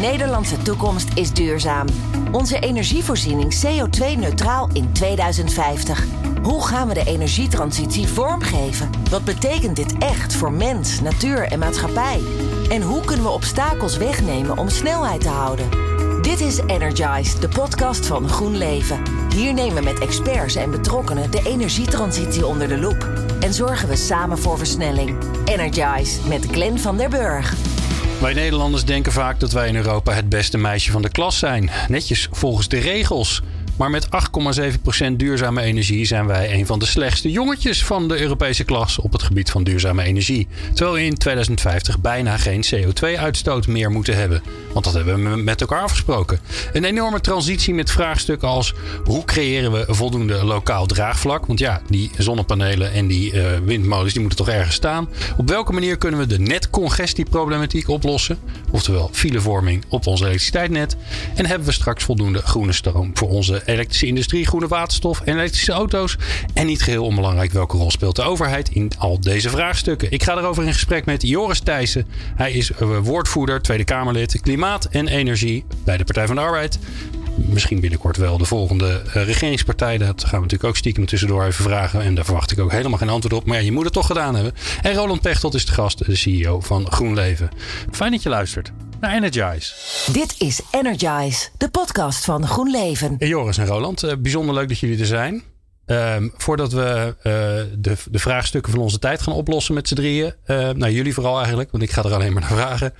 Nederlandse toekomst is duurzaam. Onze energievoorziening CO2-neutraal in 2050. Hoe gaan we de energietransitie vormgeven? Wat betekent dit echt voor mens, natuur en maatschappij? En hoe kunnen we obstakels wegnemen om snelheid te houden? Dit is Energize, de podcast van GroenLeven. Hier nemen we met experts en betrokkenen de energietransitie onder de loep. En zorgen we samen voor versnelling. Energize met Glenn van der Burg. Wij Nederlanders denken vaak dat wij in Europa het beste meisje van de klas zijn. Netjes volgens de regels. Maar met 8,7% duurzame energie zijn wij een van de slechtste jongetjes van de Europese klas op het gebied van duurzame energie. Terwijl we in 2050 bijna geen CO2-uitstoot meer moeten hebben. Want dat hebben we met elkaar afgesproken. Een enorme transitie met vraagstukken als hoe creëren we voldoende lokaal draagvlak? Want ja, die zonnepanelen en die uh, windmolens die moeten toch ergens staan. Op welke manier kunnen we de netcongestieproblematiek oplossen? Oftewel filevorming op ons elektriciteitsnet. En hebben we straks voldoende groene stroom voor onze elektrische industrie, groene waterstof en elektrische auto's. En niet geheel onbelangrijk welke rol speelt de overheid in al deze vraagstukken. Ik ga erover in gesprek met Joris Thijssen. Hij is eh, woordvoerder, Tweede Kamerlid, klimaat en energie bij de Partij van de Arbeid. Misschien binnenkort wel de volgende eh, regeringspartij. Dat gaan we natuurlijk ook stiekem tussendoor even vragen. En daar verwacht ik ook helemaal geen antwoord op. Maar je moet het toch gedaan hebben. En Roland Pechtold is de gast, de CEO van GroenLeven. Fijn dat je luistert naar Energize. Dit is Energize, de podcast van GroenLeven. Hey Joris en Roland, uh, bijzonder leuk dat jullie er zijn. Um, voordat we uh, de, de, vraagstukken van onze tijd gaan oplossen met z'n drieën. Uh, nou, jullie vooral eigenlijk, want ik ga er alleen maar naar vragen.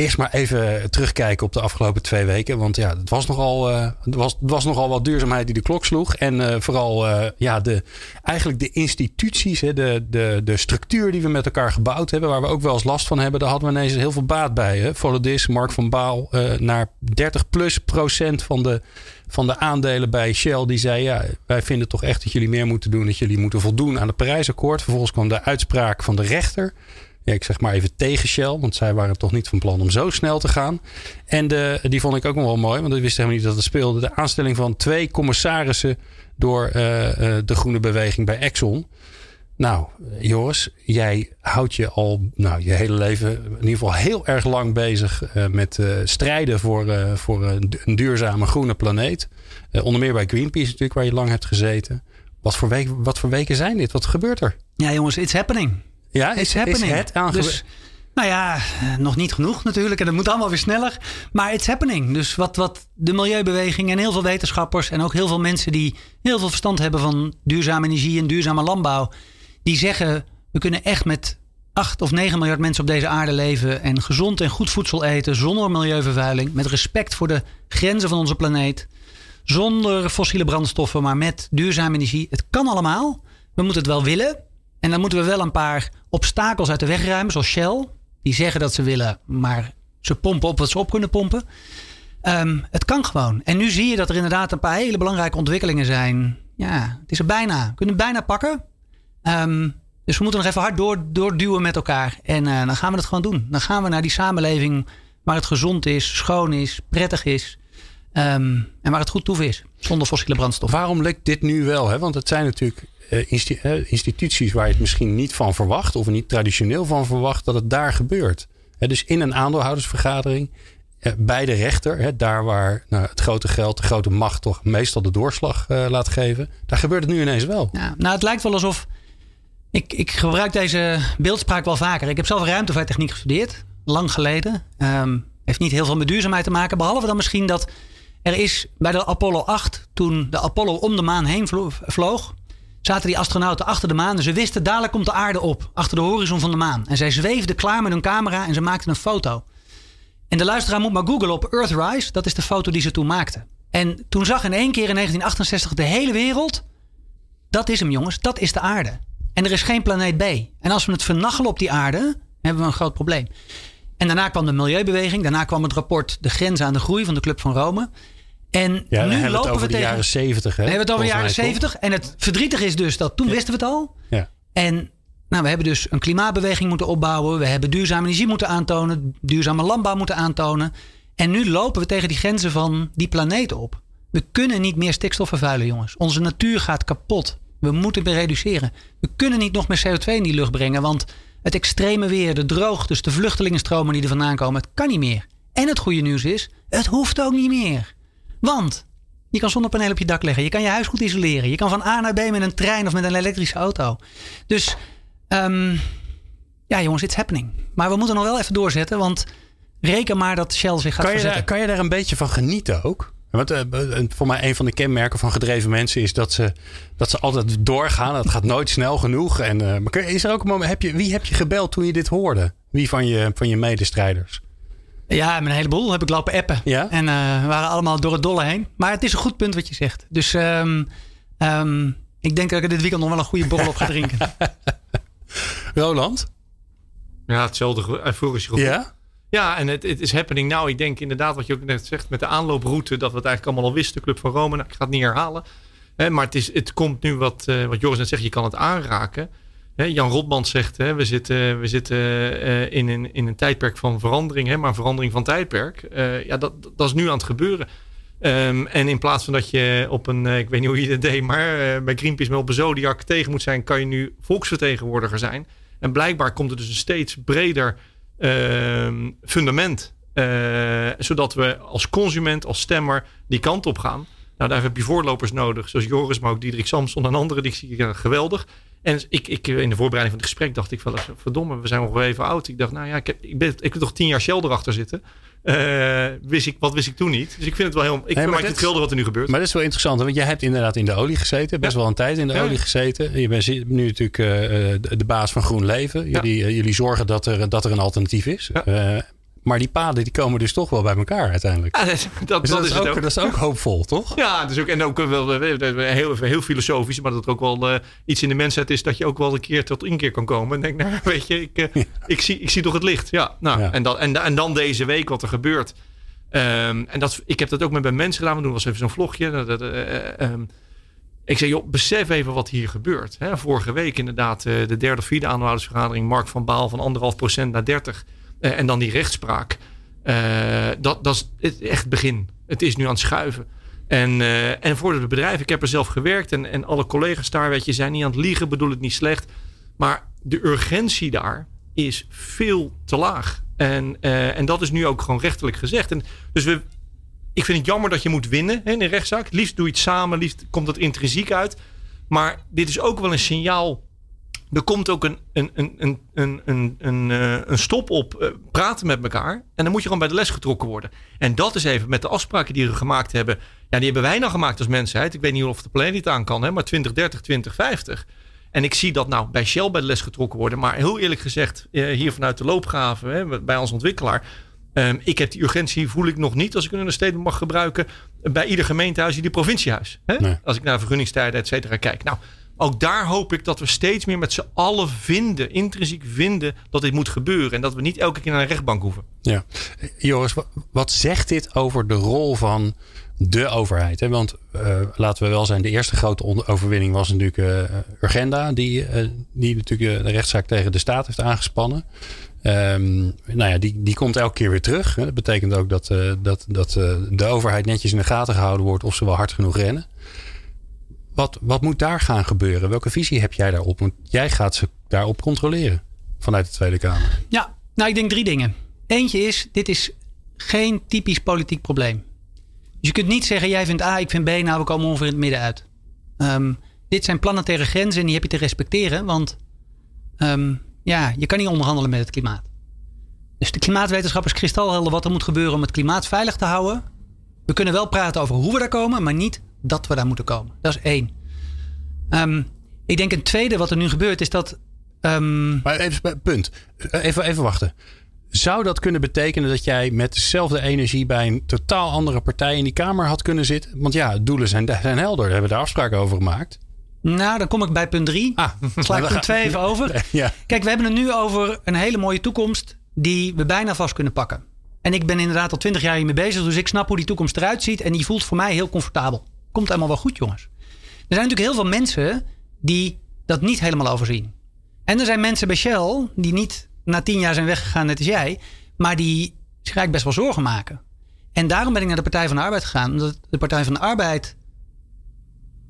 Eerst maar even terugkijken op de afgelopen twee weken. Want ja, het was nogal, uh, het was, het was nogal wat duurzaamheid die de klok sloeg. En uh, vooral uh, ja, de, eigenlijk de instituties, hè, de, de, de structuur die we met elkaar gebouwd hebben. Waar we ook wel eens last van hebben. Daar hadden we ineens heel veel baat bij. Hè. Volodis, Mark van Baal, naar 30 plus procent van de, van de aandelen bij Shell. Die zei, ja, wij vinden toch echt dat jullie meer moeten doen. Dat jullie moeten voldoen aan het Parijsakkoord. Vervolgens kwam de uitspraak van de rechter ik zeg maar even tegen Shell. Want zij waren toch niet van plan om zo snel te gaan. En de, die vond ik ook nog wel mooi. Want ik wist helemaal niet dat het speelde. De aanstelling van twee commissarissen door uh, uh, de groene beweging bij Exxon. Nou, Joris, jij houdt je al nou, je hele leven in ieder geval heel erg lang bezig uh, met strijden voor, voor een duurzame groene planeet. onder meer bij Greenpeace natuurlijk, waar je lang hebt gezeten. Wat voor, wat voor weken zijn dit? Wat gebeurt er? Ja, jongens, it's happening. Ja, is, happening. Is het dus, nou ja, nog niet genoeg natuurlijk. En dat moet allemaal weer sneller. Maar it's happening. Dus wat, wat de milieubeweging en heel veel wetenschappers... en ook heel veel mensen die heel veel verstand hebben van duurzame energie en duurzame landbouw... die zeggen, we kunnen echt met 8 of 9 miljard mensen op deze aarde leven... en gezond en goed voedsel eten zonder milieuvervuiling... met respect voor de grenzen van onze planeet... zonder fossiele brandstoffen, maar met duurzame energie. Het kan allemaal. We moeten het wel willen... En dan moeten we wel een paar obstakels uit de weg ruimen, zoals Shell. Die zeggen dat ze willen, maar ze pompen op wat ze op kunnen pompen. Um, het kan gewoon. En nu zie je dat er inderdaad een paar hele belangrijke ontwikkelingen zijn. Ja, het is er bijna. We kunnen het bijna pakken. Um, dus we moeten nog even hard door, doorduwen met elkaar. En uh, dan gaan we het gewoon doen. Dan gaan we naar die samenleving waar het gezond is, schoon is, prettig is. Um, en waar het goed toe is. Zonder fossiele brandstof. Waarom lukt dit nu wel? Hè? Want het zijn natuurlijk instituties waar je het misschien niet van verwacht, of niet traditioneel van verwacht, dat het daar gebeurt. dus in een aandeelhoudersvergadering, uh, bij de rechter, daar waar nou, het grote geld, de grote macht toch meestal de doorslag laat geven, daar gebeurt het nu ineens wel. Nou, het lijkt wel alsof. Ik, ik gebruik deze beeldspraak wel vaker. Ik heb zelf ruimtevaarttechniek gestudeerd, lang geleden. Um, heeft niet heel veel met duurzaamheid te maken, behalve dan misschien dat er is bij de Apollo 8, toen de Apollo om de maan heen vloog, zaten die astronauten achter de maan. En ze wisten, dadelijk komt de aarde op, achter de horizon van de maan. En zij zweefden klaar met hun camera en ze maakten een foto. En de luisteraar moet maar googlen op Earthrise. Dat is de foto die ze toen maakten. En toen zag in één keer in 1968 de hele wereld... dat is hem jongens, dat is de aarde. En er is geen planeet B. En als we het vernachelen op die aarde, hebben we een groot probleem. En daarna kwam de milieubeweging. Daarna kwam het rapport De Grenzen aan de Groei van de Club van Rome. En ja, nu hebben lopen het over we de tegen. jaren 70. Hè? We hebben het over de jaren Volgens mij, 70. En het verdrietige is dus dat toen wisten we het al. Ja. En nou, we hebben dus een klimaatbeweging moeten opbouwen. We hebben duurzame energie moeten aantonen. Duurzame landbouw moeten aantonen. En nu lopen we tegen die grenzen van die planeet op. We kunnen niet meer stikstof vervuilen, jongens. Onze natuur gaat kapot. We moeten weer reduceren. We kunnen niet nog meer CO2 in die lucht brengen. Want het extreme weer, de droogtes, de vluchtelingenstromen die er vandaan komen, het kan niet meer. En het goede nieuws is, het hoeft ook niet meer. Want je kan zonnepanelen op je dak leggen. Je kan je huis goed isoleren. Je kan van A naar B met een trein of met een elektrische auto. Dus um, ja, jongens, it's happening. Maar we moeten nog wel even doorzetten, want reken maar dat Shell zich gaat kan je verzetten. Daar, kan je daar een beetje van genieten ook? Want uh, voor mij een van de kenmerken van gedreven mensen is dat ze, dat ze altijd doorgaan. Het gaat nooit snel genoeg. En, uh, maar is er ook een moment, heb je, wie heb je gebeld toen je dit hoorde? Wie van je, van je medestrijders? Ja, met een heleboel heb ik lopen appen. Ja? En uh, we waren allemaal door het dolle heen. Maar het is een goed punt wat je zegt. Dus um, um, ik denk dat ik dit weekend nog wel een goede borrel op ga drinken. Roland? Ja, hetzelfde euforische gevoel. Ja? Ja, en het, het is happening nou. Ik denk inderdaad wat je ook net zegt met de aanlooproute. Dat we het eigenlijk allemaal al wisten. De Club van Rome. Nou, ik ga het niet herhalen. Hè, maar het, is, het komt nu wat, uh, wat Joris net zegt. Je kan het aanraken. Jan Rotman zegt. Hè, we zitten, we zitten uh, in, een, in een tijdperk van verandering. Hè, maar een verandering van tijdperk. Uh, ja, dat, dat is nu aan het gebeuren. Um, en in plaats van dat je op een, ik weet niet hoe je dat deed, maar bij Greenpeace met op een Zodiac tegen moet zijn, kan je nu volksvertegenwoordiger zijn. En blijkbaar komt er dus een steeds breder uh, fundament. Zodat we als consument, als stemmer die kant op gaan. Nou, daar heb je voorlopers nodig. Zoals Joris, maar ook Diederik Samson en anderen. Die zie ik geweldig. En ik, ik, in de voorbereiding van het gesprek dacht ik wel eens... verdomme, we zijn nog even oud. Ik dacht, nou ja, ik heb, ik ben, ik heb toch tien jaar Shell erachter zitten. Uh, wist ik, wat wist ik toen niet. Dus ik vind het wel heel... Ik nee, vind het geweldig wat er nu gebeurt. Maar dat is wel interessant. Want jij hebt inderdaad in de olie gezeten. Best ja. wel een tijd in de ja. olie gezeten. Je bent nu natuurlijk uh, de, de, baas van Groen Leven. Jullie, ja. uh, jullie zorgen dat er, dat er een alternatief is. Maar die paden die komen dus toch wel bij elkaar uiteindelijk. dat, dat, dus dat, is is ook, dat is ook hoopvol, toch? Ja, dus ook, en ook wel heel, heel filosofisch. Maar dat er ook wel iets in de mensheid is dat je ook wel een keer tot inkeer kan komen. En denk, nou weet je, ik, ik, zie, ik zie toch het licht. Ja, nou, En, dan, en, en dan deze week wat er gebeurt. Um, en dat, ik heb dat ook met bij mensen gedaan. We doen eens even zo'n vlogje. Dat, dat, uh, um, ik zeg, joh, besef even wat hier gebeurt. Hè, vorige week inderdaad de derde of vierde aandeelhoudersvergadering. Mark van Baal van anderhalf procent naar 30. Uh, en dan die rechtspraak. dat, dat is echt begin. Het is nu aan het schuiven. En, en voor het bedrijf, ik heb er zelf gewerkt. En, en alle collega's daar, weet je, zijn niet aan het liegen. Bedoel het niet slecht. Maar de urgentie daar is veel te laag. En, uh, en dat is nu ook gewoon rechtelijk gezegd. En dus we, ik vind het jammer dat je moet winnen hè, in een rechtszaak. Liefst doe je het samen, liefst komt dat intrinsiek uit. Maar dit is ook wel een signaal. Er komt ook een, een, een, een, een, een, een, een stop op uh, praten met elkaar. En dan moet je gewoon bij de les getrokken worden. En dat is even met de afspraken die we gemaakt hebben. Ja, die hebben wij nou gemaakt als mensheid. Ik weet niet of de planeet aan kan, hè, maar 2030, 2050. En ik zie dat nou bij Shell bij de les getrokken worden. Maar heel eerlijk gezegd, hier vanuit de loopgraven hè, bij ons ontwikkelaar. Um, ik heb die urgentie, voel ik nog niet, als ik een understatement mag gebruiken, bij ieder gemeentehuis, ieder provinciehuis. Hè? Nee. Als ik naar vergunningstijden, et cetera, kijk. Nou, ook daar hoop ik dat we steeds meer met z'n allen vinden, intrinsiek vinden, dat dit moet gebeuren. En dat we niet elke keer naar een rechtbank hoeven. Ja. Joris, wat zegt dit over de rol van de overheid. Want uh, laten we wel zijn, de eerste grote overwinning was natuurlijk uh, Urgenda, die, uh, die natuurlijk de rechtszaak tegen de staat heeft aangespannen. Um, nou ja, die, die komt elke keer weer terug. Dat betekent ook dat, dat, dat de overheid netjes in de gaten gehouden wordt of ze wel hard genoeg rennen. Wat, wat moet daar gaan gebeuren? Welke visie heb jij daarop? Want jij gaat ze daarop controleren vanuit de Tweede Kamer. Ja, nou ik denk drie dingen. Eentje is, dit is geen typisch politiek probleem. Dus je kunt niet zeggen, jij vindt A, ik vind B, nou we komen ongeveer in het midden uit. Um, dit zijn planetaire grenzen en die heb je te respecteren, want um, ja, je kan niet onderhandelen met het klimaat. Dus de klimaatwetenschap is kristalhelder wat er moet gebeuren om het klimaat veilig te houden. We kunnen wel praten over hoe we daar komen, maar niet dat we daar moeten komen. Dat is één. Um, ik denk een tweede wat er nu gebeurt is dat. maar even, punt. Even, even wachten. Zou dat kunnen betekenen dat jij met dezelfde energie bij een totaal andere partij in die Kamer had kunnen zitten? Want ja, doelen zijn, zijn helder. Daar hebben we daar afspraken over gemaakt. Nou, dan kom ik bij punt 3. Ah, Sla ik punt 2 even over. Ja. Kijk, we hebben het nu over een hele mooie toekomst die we bijna vast kunnen pakken. En ik ben inderdaad al twintig jaar hiermee bezig, dus ik snap hoe die toekomst eruit ziet. En die voelt voor mij heel comfortabel. Komt helemaal wel goed, jongens. Er zijn natuurlijk heel veel mensen die dat niet helemaal overzien. En er zijn mensen bij Shell die niet na tien jaar zijn weggegaan, net als jij. Maar die zich eigenlijk best wel zorgen maken. En daarom ben ik naar de Partij van de Arbeid gegaan. Omdat de Partij van de Arbeid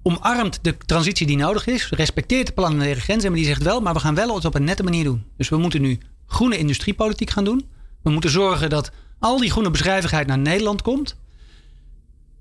omarmt de transitie die nodig is. Respecteert de planetaire grenzen. Maar die zegt wel, maar we gaan wel het op een nette manier doen. Dus we moeten nu groene industriepolitiek gaan doen. We moeten zorgen dat al die groene bedrijvigheid naar Nederland komt.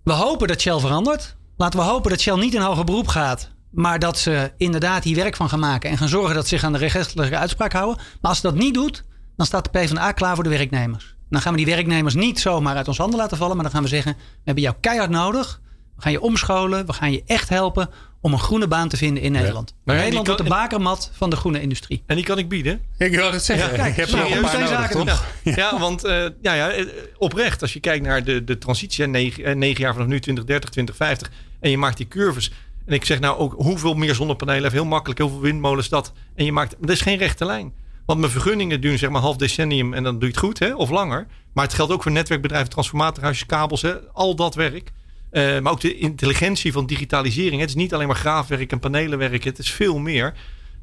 We hopen dat Shell verandert. Laten we hopen dat Shell niet in hoger beroep gaat. Maar dat ze inderdaad hier werk van gaan maken. En gaan zorgen dat ze zich aan de rechtelijke uitspraak houden. Maar als ze dat niet doet, dan staat de PvdA klaar voor de werknemers. Dan gaan we die werknemers niet zomaar uit ons handen laten vallen. Maar dan gaan we zeggen, we hebben jou keihard nodig. We gaan je omscholen. We gaan je echt helpen om een groene baan te vinden in Nederland. Ja. Nederland wordt de bakermat van de groene industrie. En die kan ik bieden. Ik wil het zeggen. kijk, ik heb nou, een paar zaken nog. Ja, want uh, ja, ja, eh, oprecht, als je kijkt naar de, de transitie, negen, eh, negen jaar vanaf nu, 2030, 2050, en je maakt die curves. En ik zeg nou ook hoeveel meer zonnepanelen, heel makkelijk, heel veel windmolens dat. En je maakt, dat is geen rechte lijn. Want mijn vergunningen duren zeg maar half decennium en dan doe je het goed, hè, of langer. Maar het geldt ook voor netwerkbedrijven, transformatorhuisjes, kabels, hè, al dat werk. Uh, maar ook de intelligentie van digitalisering. Het is niet alleen maar graafwerk en panelenwerk. Het is veel meer.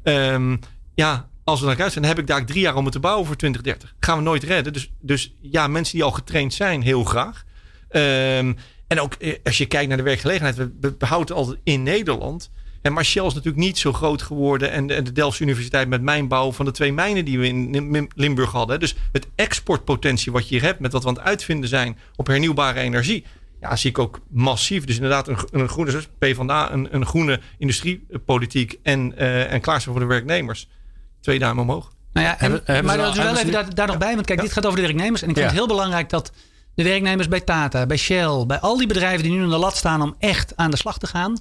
Um, ja, als we naar zijn, dan heb ik daar drie jaar om het te bouwen voor 2030. Gaan we nooit redden. Dus, dus ja, mensen die al getraind zijn, heel graag. Um, en ook eh, als je kijkt naar de werkgelegenheid. We behouden altijd in Nederland. En maar Shell is natuurlijk niet zo groot geworden. En de, en de Delftse Universiteit met mijnbouw van de twee mijnen die we in Limburg hadden. Dus het exportpotentie wat je hier hebt met wat we aan het uitvinden zijn op hernieuwbare energie ja, zie ik ook massief. Dus inderdaad, een, een groene PvdA, een, een groene industriepolitiek en, uh, en klaarstaan voor de werknemers. Twee duimen omhoog. Nou ja, en, maar dat is wel even daar, daar nog bij. Want kijk, dit gaat over de werknemers. En ik vind het heel belangrijk dat de werknemers bij Tata, bij Shell, bij al die bedrijven die nu aan de lat staan om echt aan de slag te gaan.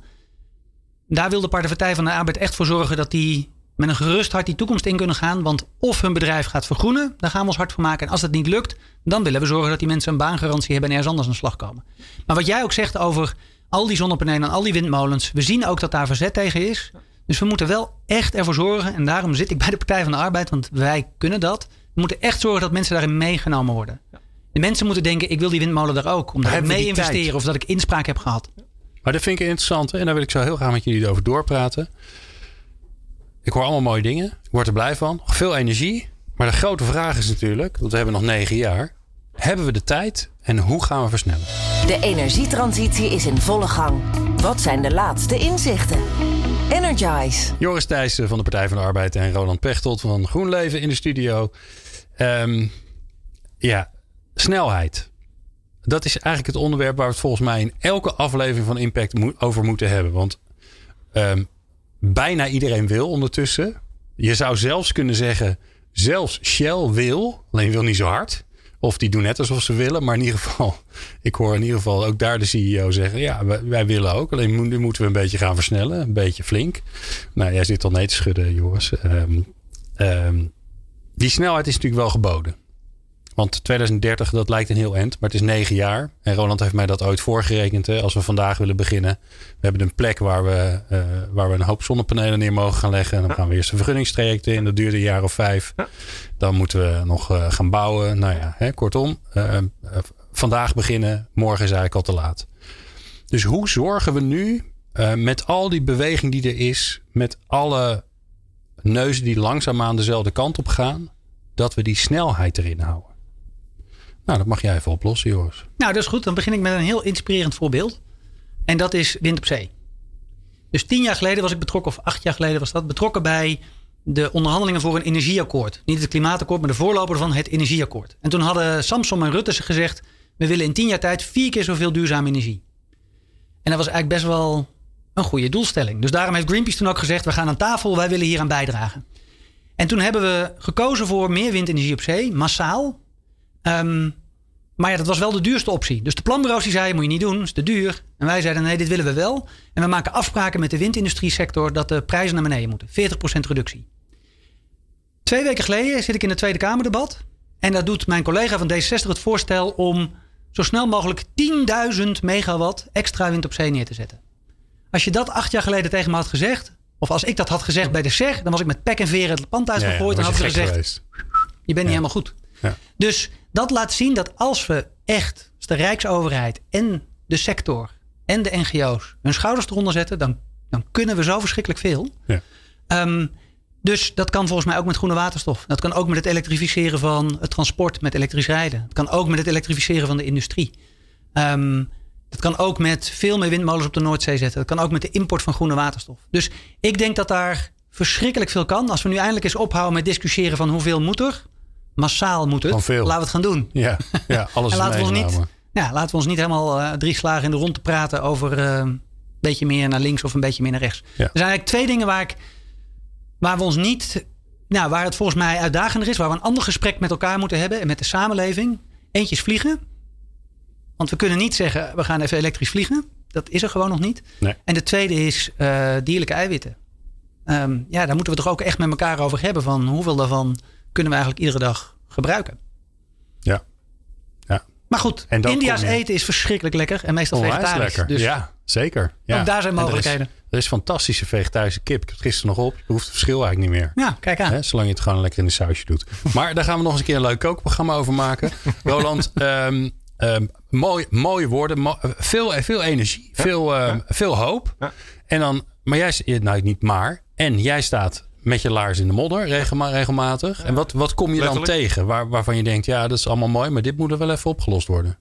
Daar wil de Partij van de Arbeid echt voor zorgen dat die met een gerust hart die toekomst in kunnen gaan. Want of hun bedrijf gaat vergroenen, daar gaan we ons hard voor maken. En als dat niet lukt, dan willen we zorgen dat die mensen een baangarantie hebben en ergens anders aan de slag komen. Maar wat jij ook zegt over al die zonnepanelen en al die windmolens. We zien ook dat daar verzet tegen is. Dus we moeten wel echt ervoor zorgen. En daarom zit ik bij de Partij van de Arbeid, want wij kunnen dat. We moeten echt zorgen dat mensen daarin meegenomen worden. De mensen moeten denken, ik wil die windmolen daar ook. Omdat ik mee investeren of dat ik inspraak heb gehad. Maar dat vind ik interessant. En daar wil ik zo heel graag met jullie over doorpraten. Ik hoor allemaal mooie dingen. Ik word er blij van. Veel energie. Maar de grote vraag is natuurlijk, want we hebben nog negen jaar. Hebben we de tijd en hoe gaan we versnellen? De energietransitie is in volle gang. Wat zijn de laatste inzichten? Energize. Joris Thijssen van de Partij van de Arbeid en Roland Pechtold van GroenLeven in de studio. Um, ja, snelheid. Dat is eigenlijk het onderwerp waar we het volgens mij in elke aflevering van Impact over moeten hebben. Want um, bijna iedereen wil ondertussen. Je zou zelfs kunnen zeggen, zelfs Shell wil, alleen wil niet zo hard. Of die doen net alsof ze willen. Maar in ieder geval, ik hoor in ieder geval ook daar de CEO zeggen: Ja, wij, willen ook. Alleen nu moeten we een beetje gaan versnellen. Een beetje flink. Nou, jij zit al nee te schudden, Joris. Um, um, die snelheid is natuurlijk wel geboden. Want 2030, dat lijkt een heel eind, maar het is negen jaar. En Roland heeft mij dat ooit voorgerekend. Hè. Als we vandaag willen beginnen. We hebben een plek waar we, uh, waar we een hoop zonnepanelen neer mogen gaan leggen. En dan gaan we eerst een vergunningstraject in. Dat duurt een jaar of vijf. Dan moeten we nog uh, gaan bouwen. Nou ja, hè, kortom. Uh, vandaag beginnen, morgen is eigenlijk al te laat. Dus hoe zorgen we nu met al die beweging die er is. Met alle neuzen die langzaamaan dezelfde kant op gaan. Dat we die snelheid erin houden. Nou, dat mag jij even oplossen, Joris. Nou, dat is goed. Dan begin ik met een heel inspirerend voorbeeld. En dat is wind op zee. Dus tien jaar geleden was ik betrokken, of acht jaar geleden was dat, betrokken bij de onderhandelingen voor een energieakkoord. Niet het klimaatakkoord, maar de voorloper van het energieakkoord. En toen hadden Samson en Rutte gezegd: we willen in tien jaar tijd vier keer zoveel duurzame energie. En dat was eigenlijk best wel een goede doelstelling. Dus daarom heeft Greenpeace toen ook gezegd: we gaan aan tafel, wij willen hier aan bijdragen. En toen hebben we gekozen voor meer windenergie op zee, massaal. Um, maar ja, dat was wel de duurste optie. Dus de planbureaus die zeiden, moet je niet doen, is te duur. En wij zeiden, nee, dit willen we wel. En we maken afspraken met de windindustrie sector dat de prijzen naar beneden moeten. 40% reductie. Twee weken geleden zit ik in het Tweede Kamerdebat. En daar doet mijn collega van D66 het voorstel om zo snel mogelijk 10.000 megawatt extra wind op zee neer te zetten. Als je dat acht jaar geleden tegen me had gezegd, of als ik dat had gezegd bij de SER, dan was ik met pek en veren het pand uitgegooid. En had ze gezegd, je bent niet helemaal goed. Ja. Dus dat laat zien dat als we echt, als de Rijksoverheid en de sector en de NGO's hun schouders eronder zetten, dan, dan kunnen we zo verschrikkelijk veel. Ja. Um, dus dat kan volgens mij ook met groene waterstof. Dat kan ook met het elektrificeren van het transport met elektrisch rijden. Dat kan ook met het elektrificeren van de industrie. Um, dat kan ook met veel meer windmolens op de Noordzee zetten. Dat kan ook met de import van groene waterstof. Dus ik denk dat daar verschrikkelijk veel kan. Als we nu eindelijk eens ophouden met discussiëren van hoeveel moet er. Massaal moet het. Laten we het gaan doen. Ja, ja alles en laten we, ons niet, ja, laten we ons niet helemaal uh, drie slagen in de rond te praten over uh, een beetje meer naar links of een beetje meer naar rechts. Er zijn eigenlijk twee dingen waar, ik, waar we ons niet. Nou, waar het volgens mij uitdagender is, waar we een ander gesprek met elkaar moeten hebben en met de samenleving. Eentje is vliegen. Want we kunnen niet zeggen, we gaan even elektrisch vliegen. Dat is er gewoon nog niet. Nee. En de tweede is uh, dierlijke eiwitten. Um, ja, daar moeten we toch ook echt met elkaar over hebben. Van hoeveel daarvan kunnen we eigenlijk iedere dag gebruiken? Ja. ja. Maar goed, India's eten is verschrikkelijk lekker. En meestal vegetarisch. Lekker. Dus ja, zeker. Ja. Ook daar zijn mogelijkheden. Er is, fantastische vegetarische kip. Ik heb het gisteren nog op. Je hoeft het verschil eigenlijk niet meer. Ja, kijk aan. zolang je het gewoon lekker in de sausje doet. maar daar gaan we nog eens een keer een leuk kookprogramma over maken. Roland, um, um, mooi, mooie woorden. veel, veel energie. Veel, um, veel hoop. En dan, maar jij, nou niet maar. En jij staat met je laars in de modder regelmatig. En wat, wat kom je dan tegen waar, waarvan je denkt, ja, dat is allemaal mooi, maar dit moet er wel even opgelost worden?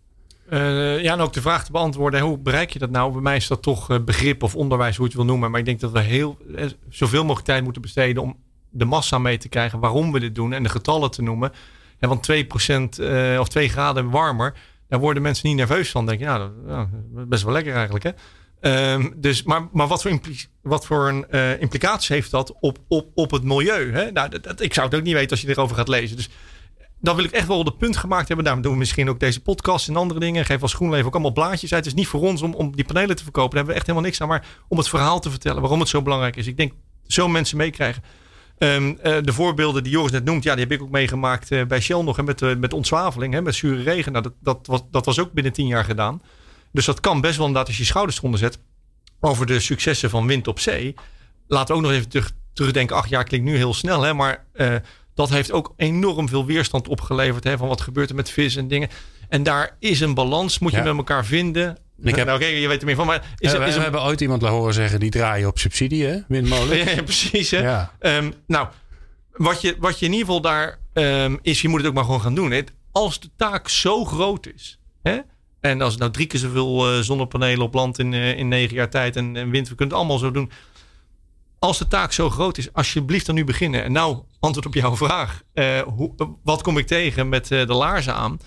Uh, ja, en ook de vraag te beantwoorden, hoe bereik je dat nou? Bij mij is dat toch uh, begrip of onderwijs, hoe je het wil noemen. Maar ik denk dat we heel, eh, zoveel mogelijk tijd moeten besteden om de massa mee te krijgen waarom we dit doen en de getallen te noemen. En want 2% uh, of 2 graden warmer, daar worden mensen niet nerveus van. Denk je, nou, dat, is best wel lekker eigenlijk. Hè? Um, dus, maar, maar wat voor, wat voor een uh, implicaties heeft dat op, op, op het milieu? Hè? Nou, dat, ik zou het ook niet weten als je erover gaat lezen. Dus dan wil ik echt wel de punt gemaakt hebben. Daarom doen we misschien ook deze podcast en andere dingen. Geef als GroenLeven ook allemaal blaadjes uit. Het is niet voor ons om, om die panelen te verkopen. Daar hebben we echt helemaal niks aan. Maar om het verhaal te vertellen waarom het zo belangrijk is. Ik denk zo mensen meekrijgen. Um, uh, de voorbeelden die Joris net noemt, ja, die heb ik ook meegemaakt uh, bij Shell nog. Hè, met, met ontzwaveling, hè, met zure regen. Nou, dat, dat, was, dat was ook binnen tien jaar gedaan. Dus dat kan best wel inderdaad als je je schouders eronder zet. Over de successen van wind op zee. Laten we ook nog even terug, terugdenken. Acht jaar klinkt nu heel snel, hè, maar uh, dat heeft ook enorm veel weerstand opgeleverd. Hè, van wat gebeurt er met vis en dingen. En daar is een balans, moet je met elkaar vinden. Ik heb, nou, oké, je weet er meer van. Maar is, we, is we hebben ooit iemand horen zeggen die draaien op subsidie, hè? Windmolen. ja, precies. Hè? Ja. Um, nou, wat je, wat je in ieder geval daar um, is, je moet het ook maar gewoon gaan doen. Hè? Als de taak zo groot is, hè? En als nou drie keer zoveel uh, zonnepanelen op land in, uh, in negen jaar tijd en, en wind, we kunnen het allemaal zo doen. Als de taak zo groot is, alsjeblieft dan nu beginnen. En nou, antwoord op jouw vraag. Hoe, wat kom ik tegen met de laarzen aan?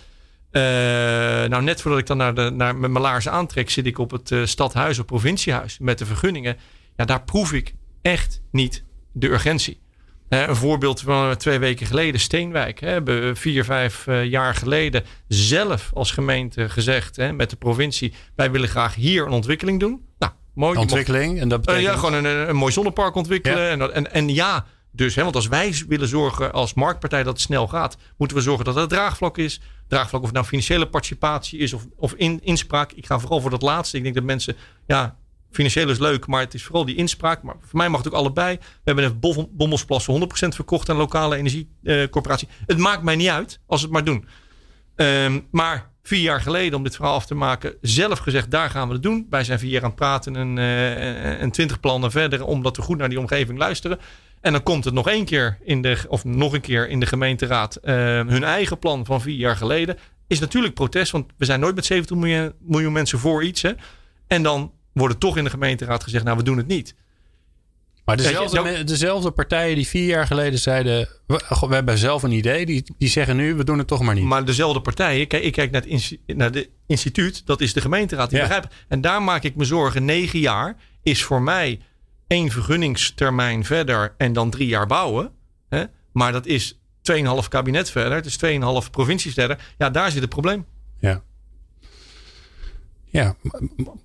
nou, net voordat ik dan naar de, naar, met mijn laarzen aantrek, zit ik op het stadhuis of provinciehuis met de vergunningen. Ja, daar proef ik echt niet de urgentie een voorbeeld van twee weken geleden, Steenwijk. Hè, hebben we vier, vijf eh, jaar geleden zelf als gemeente gezegd hè, met de provincie: wij willen graag hier een ontwikkeling doen. Nou, mooi. Ontwikkeling en dat betekent. Uh, ja, gewoon een, een mooi zonnepark ontwikkelen. En, en, en, ja, dus, hè, want als wij willen zorgen als marktpartij dat het snel gaat, moeten we zorgen dat er draagvlak is. Draagvlak of het nou financiële participatie is of, of in, inspraak. Ik ga vooral voor dat laatste. Ik denk dat mensen ja, Financieel is leuk, maar het is vooral die inspraak. Maar voor mij mag het ook allebei. We hebben een Bommelsplas voor 100% verkocht aan lokale energiecorporatie. het maakt mij niet uit als het maar doen. Um, maar vier jaar geleden, om dit verhaal af te maken, zelf gezegd: daar gaan we het doen. Wij zijn vier jaar aan het praten en, uh, en twintig plannen verder, omdat we goed naar die omgeving luisteren. En dan komt het nog één keer in de, of nog een keer in de gemeenteraad. Uh, hun eigen plan van vier jaar geleden. Is natuurlijk protest, want we zijn nooit met 70 miljoen, miljoen mensen voor iets. Hè? En dan worden toch in de gemeenteraad gezegd, nou we doen het niet. Maar dezelfde, dezelfde partijen die vier jaar geleden zeiden, we, we, hebben zelf een idee, die, die zeggen nu, we doen het toch maar niet. Maar dezelfde partijen, kijk, ik kijk naar het naar de instituut, dat is de gemeenteraad. Die begrijp. En daar maak ik me zorgen, negen jaar is voor mij één vergunningstermijn verder en dan drie jaar bouwen. Hè? Maar dat is 2,5 kabinet verder, het is 2,5 provincies verder. Ja, daar zit het probleem. Ja. Ja,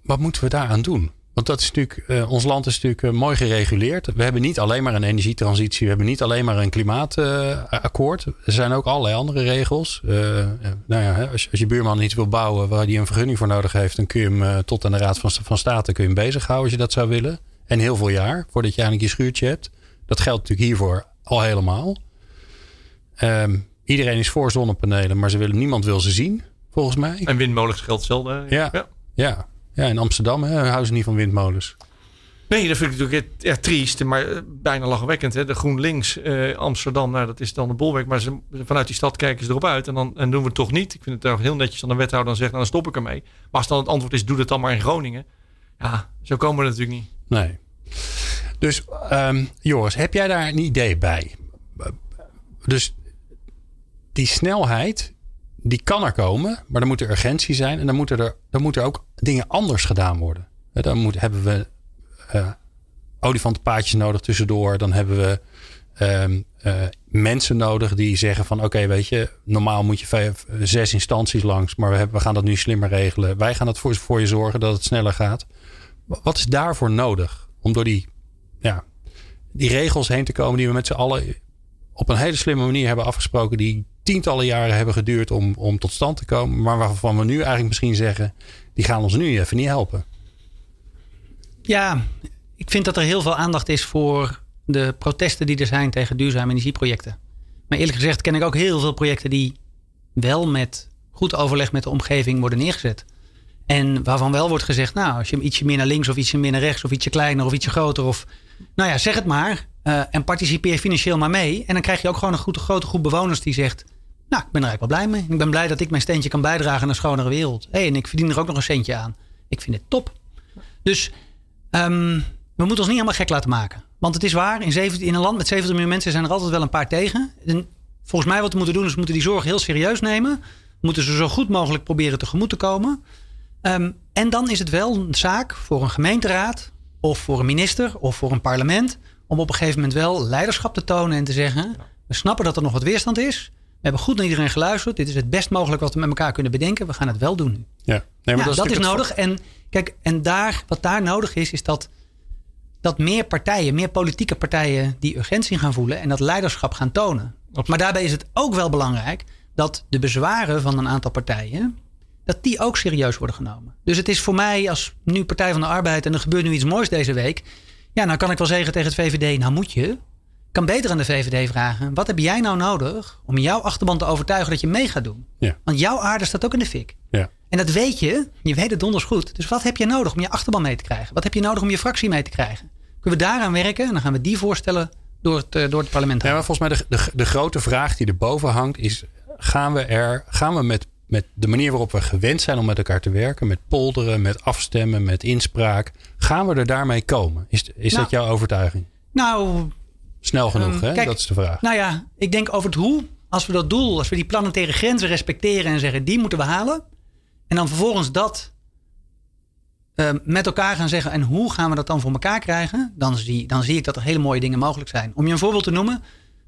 wat moeten we daaraan doen? Want dat is natuurlijk, uh, ons land is natuurlijk uh, mooi gereguleerd. We hebben niet alleen maar een energietransitie, we hebben niet alleen maar een klimaatakkoord. Uh, er zijn ook allerlei andere regels. Uh, nou ja, als, als, je buurman iets wil bouwen waar hij een vergunning voor nodig heeft, dan kun je hem tot aan de Raad van, van State kun je hem bezighouden als je dat zou willen. En heel veel jaar voordat je eigenlijk je schuurtje hebt. Dat geldt natuurlijk hiervoor al helemaal. Um, iedereen is voor zonnepanelen, maar ze willen, niemand wil ze zien volgens mij. En windmolens geldt hetzelfde. Ja, ja. Ja. ja in Amsterdam hè, ze niet van windmolens. Nee, dat vind ik natuurlijk echt triest, maar eh, bijna lachwekkend. Hè? De GroenLinks uh, Amsterdam, nou, dat is dan de bolwerk. Maar ze, vanuit die stad kijken ze erop uit en dan en doen we het toch niet. Ik vind het heel netjes aan de wethouder dan zegt, nou, dan stop ik ermee. Maar als dan het antwoord is, doe het dan maar in Groningen. Ja, zo komen we natuurlijk niet. Nee. Dus um, Joris, heb jij daar een idee bij? Dus die snelheid, die kan er komen, maar dan moet er urgentie zijn en dan moeten er, dan moeten er ook dingen anders gedaan worden. Dan moet, hebben we uh, olifantenpaadjes nodig tussendoor. Dan hebben we Ehm, eh, mensen nodig die zeggen van oké, weet je, normaal moet je vijf, zes instanties langs, maar we, gaan dat nu slimmer regelen. Wij gaan het voor, voor je zorgen dat het sneller gaat. Wat is daarvoor nodig om door die, ja, die regels heen te komen die we met z'n allen op een hele slimme manier hebben afgesproken, die tientallen jaren hebben geduurd om, om tot stand te komen, maar waarvan we nu eigenlijk misschien zeggen, die gaan ons nu even niet helpen. Ja, ik vind dat er heel veel aandacht is voor de protesten die er zijn tegen duurzame energieprojecten. Maar eerlijk gezegd ken ik ook heel veel projecten die wel met goed overleg met de omgeving worden neergezet. En waarvan wel wordt gezegd, nou, als je hem ietsje meer naar links of ietsje meer naar rechts of ietsje kleiner of ietsje groter of, nou ja, zeg het maar. Uh, en participeer financieel maar mee. En dan krijg je ook gewoon een goed, grote groep bewoners die zegt, nou, ik ben er eigenlijk wel blij mee. Ik ben blij dat ik mijn steentje kan bijdragen aan een schonere wereld. Hey, en ik verdien er ook nog een centje aan. Ik vind het top. Dus um, we moeten ons niet helemaal gek laten maken. Want het is waar, in, 17, in een land met 70 miljoen mensen zijn er altijd wel een paar tegen. En volgens mij wat we moeten doen is we moeten die zorg heel serieus nemen. We moeten ze zo goed mogelijk proberen tegemoet te komen. Um, en dan is het wel een zaak voor een gemeenteraad of voor een minister of voor een parlement om op een gegeven moment wel leiderschap te tonen en te zeggen: we snappen dat er nog wat weerstand is. We hebben goed naar iedereen geluisterd. Dit is het best mogelijk wat we met elkaar kunnen bedenken. We gaan het wel doen. Ja, nee, maar dat, is, nodig. En kijk, en daar, wat daar nodig is, is dat dat meer partijen, meer politieke partijen die urgentie gaan voelen en dat leiderschap gaan tonen. Maar daarbij is het ook wel belangrijk dat de bezwaren van een aantal partijen, dat die ook serieus worden genomen. Dus het is voor mij als nu Partij van de Arbeid en er gebeurt nu iets moois deze week. Ja, nou kan ik wel zeggen tegen het VVD, nou moet je. Ik kan beter aan de VVD vragen, wat heb jij nou nodig om jouw achterban te overtuigen dat je mee gaat doen? Ja. Want jouw aarde staat ook in de fik. Ja. En dat weet je, je weet het donders goed. Dus wat heb je nodig om je achterban mee te krijgen? Wat heb je nodig om je fractie mee te krijgen? Kunnen we daaraan werken? En dan gaan we die voorstellen door het, eh, door het parlement Ja, maar volgens mij de, de, de grote vraag die erboven hangt is... gaan we, er, gaan we met, met de manier waarop we gewend zijn om met elkaar te werken... met polderen, met afstemmen, met inspraak... gaan we er daarmee komen? Is, is dat nou, jouw overtuiging? Nou... Snel genoeg, um, hè? Kijk, dat is de vraag. Nou ja, ik denk over het hoe. Als we dat doel, als we die planetaire grenzen respecteren en zeggen... die moeten we halen... en dan vervolgens dat Ehm, met elkaar gaan zeggen en hoe gaan we dat dan voor elkaar krijgen, dan zie, dan zie ik dat er hele mooie dingen mogelijk zijn. Om je een voorbeeld te noemen,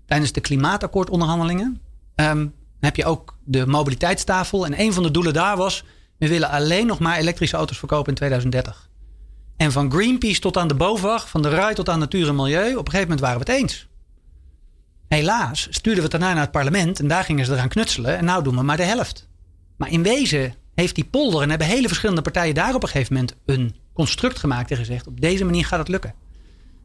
tijdens de klimaatakkoordonderhandelingen um, heb je ook de mobiliteitstafel. En een van de doelen daar was, we willen alleen nog maar elektrische auto's verkopen in 2030. En van Greenpeace tot aan de BOVAG, van de RUI tot aan Natuur en Milieu, op een gegeven moment waren we het eens. Helaas stuurden we het daarna naar het parlement en daar gingen ze eraan knutselen. En nou doen we maar de helft. Maar in wezen heeft die polder en hebben hele verschillende partijen daar op een gegeven moment een construct gemaakt en gezegd: op deze manier gaat het lukken.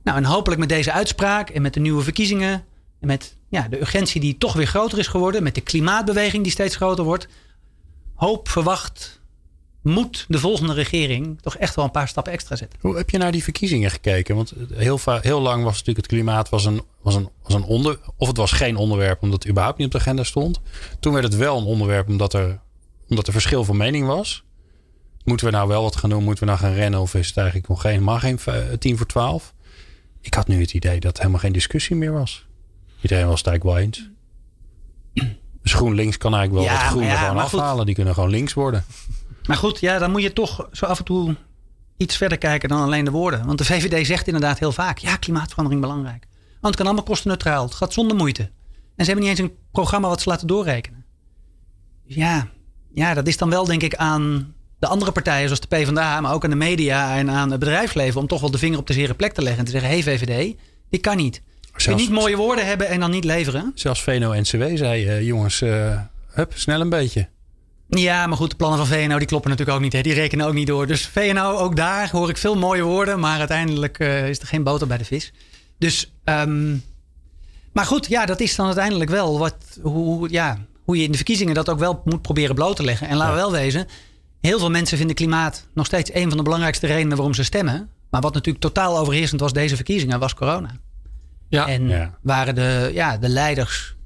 Nou, en hopelijk met deze uitspraak en met de nieuwe verkiezingen en met ja, de urgentie die toch weer groter is geworden, met de klimaatbeweging die steeds groter wordt, hoop, verwacht, moet de volgende regering toch echt wel een paar stappen extra zetten. Hoe heb je naar die verkiezingen gekeken? Want heel, heel lang was natuurlijk het klimaat was een, was een, was een onder, of het was geen onderwerp omdat het überhaupt niet op de agenda stond. Toen werd het wel een onderwerp omdat er omdat er verschil van mening was. Moeten we nou wel wat gaan doen? Moeten we nou gaan rennen? Of is het eigenlijk nog geen, maar geen tien voor twaalf? Ik had nu het idee dat helemaal geen discussie meer was. Iedereen was het eigenlijk wel eens. Dus GroenLinks kan eigenlijk wel ja, wat groen gewoon afhalen. Die kunnen gewoon links worden. Maar goed, ja, dan moet je toch zo af en toe iets verder kijken dan alleen de woorden. Want de VVD zegt inderdaad heel vaak: ja, klimaatverandering belangrijk. Want het kan allemaal kostenneutraal. Het gaat zonder moeite. En ze hebben niet eens een programma wat ze laten doorrekenen. Dus ja, ja, dat is dan wel denk ik aan de andere partijen zoals de PvdA, maar ook aan de media en aan het bedrijfsleven om toch wel de vinger op de zere plek te leggen en te zeggen: hey VVD, dit kan niet. Zelfs, je niet mooie woorden hebben en dan niet leveren. Zelfs VNO-NCW zei: uh, jongens, uh, hup, snel een beetje. Ja, maar goed, de plannen van VNO die kloppen natuurlijk ook niet. Hè? Die rekenen ook niet door. Dus VNO, ook daar hoor ik veel mooie woorden, maar uiteindelijk uh, is er geen boter bij de vis. Dus, um, maar goed, ja, dat is dan uiteindelijk wel wat, hoe, ja, hoe je in de verkiezingen dat ook wel moet proberen bloot te leggen. En laten we wel wezen, heel veel mensen vinden klimaat nog steeds een van de belangrijkste redenen waarom ze stemmen. Maar wat natuurlijk totaal overheersend was deze verkiezingen, was corona. Ja. En waren de, ja, de leiders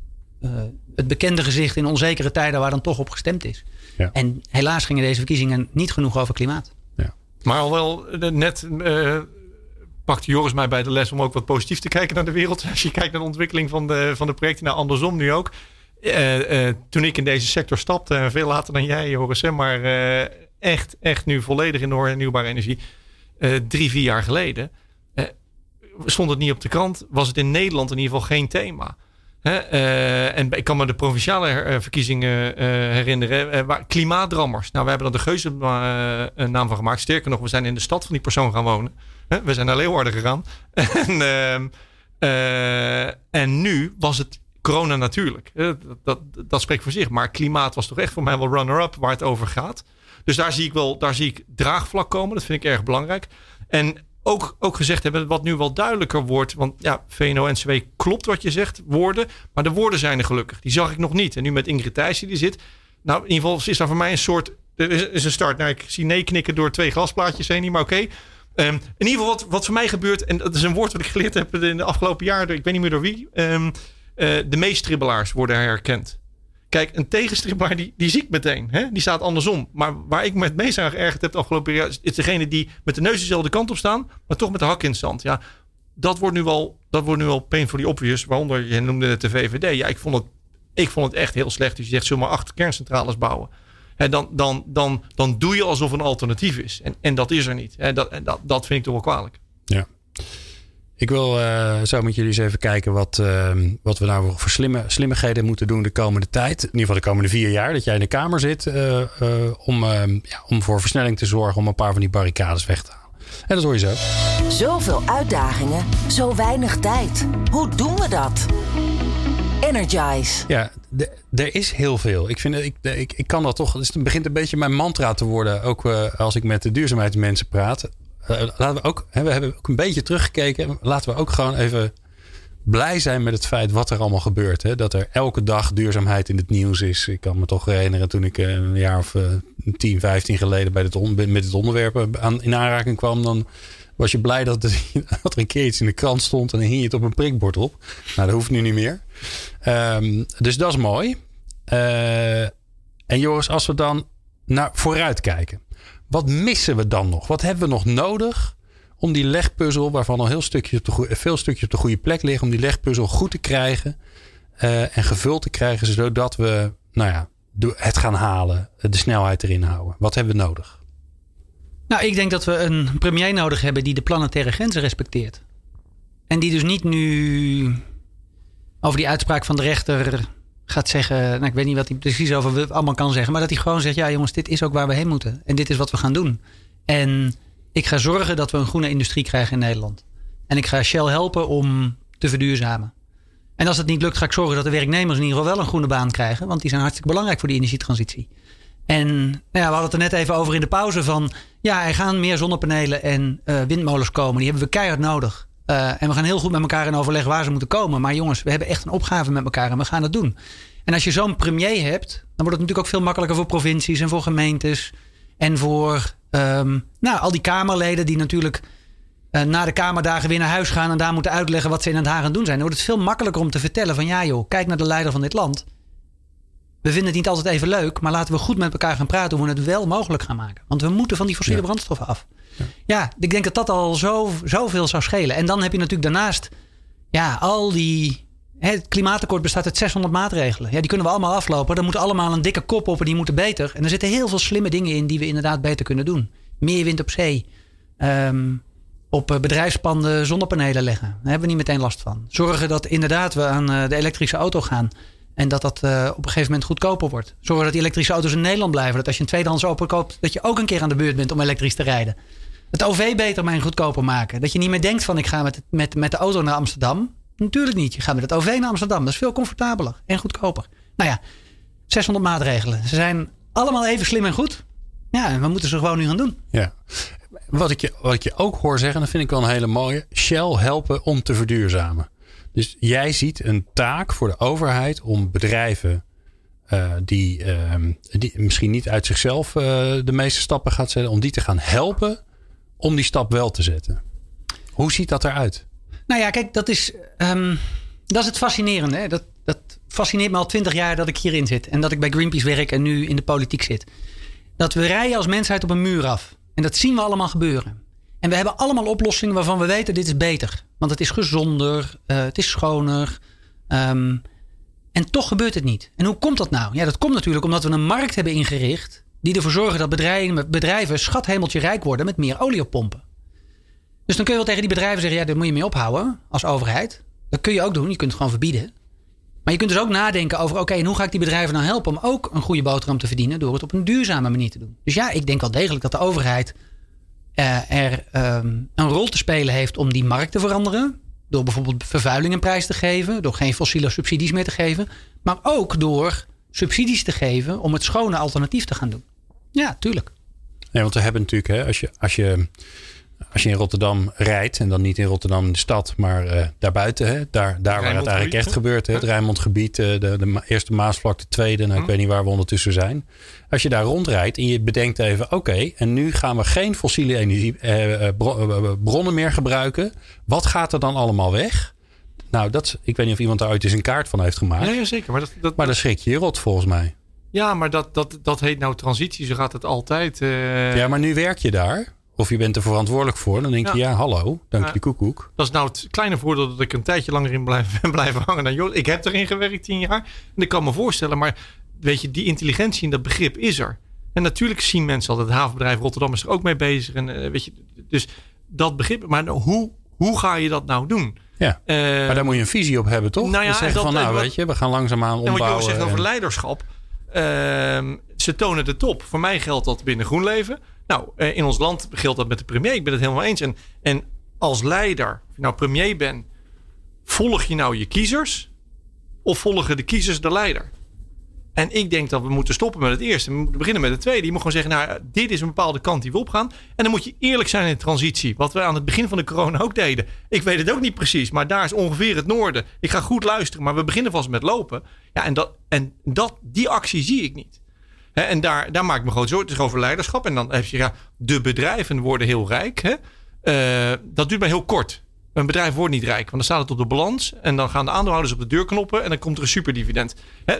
uh, het bekende gezicht in onzekere tijden waar dan toch op gestemd is. Ja. En helaas gingen deze verkiezingen niet genoeg over klimaat. Ja. Maar al wel eh, net uh, pakte Joris mij bij de les om ook wat positief te kijken naar de wereld. Als je kijkt naar de ontwikkeling van de, van de projecten, nou andersom nu ook toen ik in deze sector stapte, veel later dan jij, Joris, maar echt, echt nu volledig in de hernieuwbare energie, drie, vier jaar geleden, stond het niet op de krant, was het in Nederland in ieder geval geen thema. Uh, en ik kan me de provinciale eh, verkiezingen uh, herinneren. waar klimaatdrammers. Nou, we hebben er de geuze naam van gemaakt. Sterker nog, we zijn in de stad van die persoon gaan wonen. we zijn naar Leeuwarden gegaan. en, en nu was het corona natuurlijk. Dat, dat, dat, spreekt voor zich. Maar klimaat was toch echt voor mij wel runner-up waar het over gaat. Dus daar zie ik wel daar zie ik draagvlak komen. Dat vind ik erg belangrijk. En ook, ook gezegd hebben, wat nu wel duidelijker wordt. Want ja, VNO-NCW klopt wat je zegt, woorden. Maar de woorden zijn er gelukkig. Die zag ik nog niet. En nu met Ingrid Thijssen die zit. Nou, in ieder geval is daar voor mij een soort... Er is, is een start. Nou, ik zie nee knikken door twee glasplaatjes heen, maar oké. Ehm, in ieder geval wat, wat voor mij gebeurt... en dat is een woord wat ik geleerd heb in de afgelopen jaren... ik weet niet meer door wie... Um, uh, de meestribbelaars worden herkend. Kijk, een tegenstribbelaar die, die zie meteen. Hè? Die staat andersom. Maar waar ik me het meest aan geërgerd heb de afgelopen jaar... is degene die met de neus dezelfde kant op staan... maar toch met de hak in het zand. Ja, dat wordt nu wel, dat wordt nu wel painfully obvious. Waaronder, je noemde het de VVD. Ja, ik vond het, ik vond het echt heel slecht. Dus je zegt, zullen maar acht kerncentrales bouwen. Hè, dan, dan, dan, dan doe je alsof een alternatief is. En, en dat is er niet. Hè, dat, dat, dat vind ik toch wel kwalijk. Ja. Ik wil uh, zo met jullie eens even kijken wat, uh, wat we nou voor slimme, slimmigheden moeten doen de komende tijd. In ieder geval de komende vier jaar dat jij in de Kamer zit. Uh, om, ja, om voor versnelling te zorgen om een paar van die barricades weg te halen. En dat hoor je zo. Zoveel uitdagingen, zo weinig tijd. Hoe doen we dat? Energize. Ja, er is heel veel. Ik, vind, ik, ik, ik kan dat toch. Het begint een beetje mijn mantra te worden. Ook als ik met de duurzaamheidsmensen praat laten we ook, we hebben ook een beetje teruggekeken. Laten we ook gewoon even blij zijn met het feit wat er allemaal gebeurt. Hè? Dat er elke dag duurzaamheid in het nieuws is. Ik kan me toch herinneren toen ik eh, een jaar of uh, 10, 15 geleden bij het met het onderwerp aan, in aanraking kwam. Dan was je blij dat er, een keer iets in de krant stond en dan hing je het op een prikbord op. Nou, dat hoeft nu niet meer. Um, dus dat is mooi. En Joris, als we dan naar vooruit kijken. Wat missen we dan nog? Wat hebben we nog nodig om die legpuzzel, waarvan al heel stukjes op de veel stukjes op de goede plek liggen, om die legpuzzel goed te krijgen uh, en gevuld te krijgen, zodat we nou ja, het gaan halen, de snelheid erin houden? Wat hebben we nodig? Nou, ik denk dat we een premier nodig hebben die de planetaire grenzen respecteert. En die dus niet nu over die uitspraak van de rechter gaat zeggen, nou, ik weet niet wat hij precies over allemaal kan zeggen, maar dat hij gewoon zegt, ja jongens, dit is ook waar we heen moeten. En dit is wat we gaan doen. En ik ga zorgen dat we een groene industrie krijgen in Nederland. En ik ga Shell helpen om te verduurzamen. En als het niet lukt, ga ik zorgen dat de werknemers in ieder geval wel een groene baan krijgen. Want die zijn hartstikke belangrijk voor die energietransitie. En nou ja, we hadden het er net even over in de pauze van... ja, er gaan meer zonnepanelen en uh, windmolens komen. Die hebben we keihard nodig. Uh, en we gaan heel goed met elkaar in overleg waar ze moeten komen. Maar jongens, we hebben echt een opgave met elkaar en we gaan het doen. En als je zo'n premier hebt, dan wordt het natuurlijk ook veel makkelijker voor provincies en voor gemeentes. En voor um, nou, al die Kamerleden die natuurlijk uh, na de Kamerdagen weer naar huis gaan en daar moeten uitleggen wat ze in het Haag aan doen zijn. Dan wordt het veel makkelijker om te vertellen van ja joh, kijk naar de leider van dit land. We vinden het niet altijd even leuk, maar laten we goed met elkaar gaan praten hoe we het wel mogelijk gaan maken. Want we moeten van die fossiele brandstoffen af. Ja. ik denk dat dat al zo, zoveel zou schelen. En dan heb je natuurlijk daarnaast ja, al die. het klimaatakkoord bestaat uit 600 maatregelen. Ja, die kunnen we allemaal aflopen. Er moeten allemaal een dikke kop op en die moeten beter. En er zitten heel veel slimme dingen in die we inderdaad beter kunnen doen. Meer wind op zee. Um, op eh, bedrijfspanden zonnepanelen leggen. Daar hebben we niet meteen last van. Zorgen dat inderdaad we aan eh, de elektrische auto gaan. En dat dat uh, op een gegeven moment goedkoper wordt. Zorgen dat die elektrische auto's in Nederland blijven. Dat als je een tweedehands auto koopt, dat je ook een keer aan de beurt bent om elektrisch te rijden. Het OV beter maar goedkoper maken. Dat je niet meer denkt van ik ga met, met, met de auto naar Amsterdam. Natuurlijk niet. Je gaat met het OV naar Amsterdam. Dat is veel comfortabeler en goedkoper. Nou ja, 600 maatregelen. Ze zijn allemaal even slim en goed. Ja, en we moeten ze gewoon nu gaan doen. Ja. Wat ik, je, wat ik je ook hoor zeggen, dat vind ik wel een hele mooie. Shell helpen om te verduurzamen. Dus jij ziet een taak voor de overheid om bedrijven uh, die, uh, die misschien niet uit zichzelf uh, de meeste stappen gaat zetten, om die te gaan helpen om die stap wel te zetten. Hoe ziet dat eruit? Nou ja, kijk, dat is, um, dat is het fascinerende. Dat, dat fascineert me al twintig jaar dat ik hierin zit. En dat ik bij Greenpeace werk en nu in de politiek zit. Dat we rijden als mensheid op een muur af. En dat zien we allemaal gebeuren. En we hebben allemaal oplossingen waarvan we weten dit is beter. Want het is gezonder, uh, het is schoner. Um, En toch gebeurt het niet. En hoe komt dat nou? Ja, dat komt natuurlijk omdat we een markt hebben ingericht die ervoor zorgen dat bedrijven, bedrijven schathemeltje rijk worden met meer olie op pompen. Dus dan kun je wel tegen die bedrijven zeggen, ja, daar moet je mee ophouden als overheid. Dat kun je ook doen, je kunt het gewoon verbieden. Maar je kunt dus ook nadenken over, oké, en hoe ga ik die bedrijven nou helpen om ook een goede boterham te verdienen door het op een duurzame manier te doen. Dus ja, ik denk wel degelijk dat de overheid uh, er um, een rol te spelen heeft om die markt te veranderen. Door bijvoorbeeld vervuiling een prijs te geven, door geen fossiele subsidies meer te geven. Maar ook door subsidies te geven om het schone alternatief te gaan doen. Ja, tuurlijk. Nee, want we hebben natuurlijk, hè, als je, als je als je in Rotterdam rijdt, en dan niet in Rotterdam de stad, maar uh, daarbuiten, hè, daar, daar waar het eigenlijk echt gebeurt. Hè, het Rijnmondgebied, uh, de, de eerste Maasvlak, de tweede, nou, ik weet niet waar we ondertussen zijn. Als je daar rondrijdt en je bedenkt even, oké, en nu gaan we geen fossiele energie, eh, bronnen meer gebruiken. Wat gaat er dan allemaal weg? Nou, dat, ik weet niet of iemand daar ooit eens een kaart van heeft gemaakt. Nee, zeker. Maar, dat, dat, maar dan schrik je je rot volgens mij. Ja, maar dat, dat, dat heet nou transitie. Zo gaat het altijd. Ja, maar nu werk je daar. Of je bent er verantwoordelijk voor. Dan denk je, ja, hallo, dank je koekoek. Dat is nou het kleine voordeel dat ik een tijdje langer in blijf, ben blijven hangen dan joh. Ik heb erin gewerkt tien jaar. En ik kan me voorstellen, maar weet je, die intelligentie en dat begrip is er. En natuurlijk zien mensen altijd, het havenbedrijf Rotterdam is er ook mee bezig. En, uh, weet je, dus dat begrip. Maar hoe, hoe ga je dat nou doen? Ja, uh, maar daar moet je een visie op hebben, toch? Nou ja, zeggen van, nou weet je, we gaan langzaamaan ombouwen. En wat je zegt over leiderschap. Uh, ze tonen de top. Voor mij geldt dat binnen GroenLeven. Nou, eh, in ons land geldt dat met de premier. Ik ben het helemaal eens. En, en als leider, of je nou premier bent, volg je nou je kiezers of volgen de kiezers de leider? En ik denk dat we moeten stoppen met het eerste. We moeten beginnen met het tweede. Je moet gewoon zeggen, nou, dit is een bepaalde kant die we opgaan. En dan moet je eerlijk zijn in de transitie. Wat we aan het begin van de corona ook deden. Ik weet het ook niet precies, maar daar is ongeveer het noorden. Ik ga goed luisteren, maar we beginnen vast met lopen. Ja, en, dat, en dat, die actie zie ik niet en daar, daar maak ik me groot zorgen. Het is over leiderschap. En dan heb je, ja, de bedrijven worden heel rijk. Hè? Uh, dat duurt maar heel kort. Een bedrijf wordt niet rijk, want dan staat het op de balans. En dan gaan de aandeelhouders op de deur knoppen. En dan komt er een superdividend.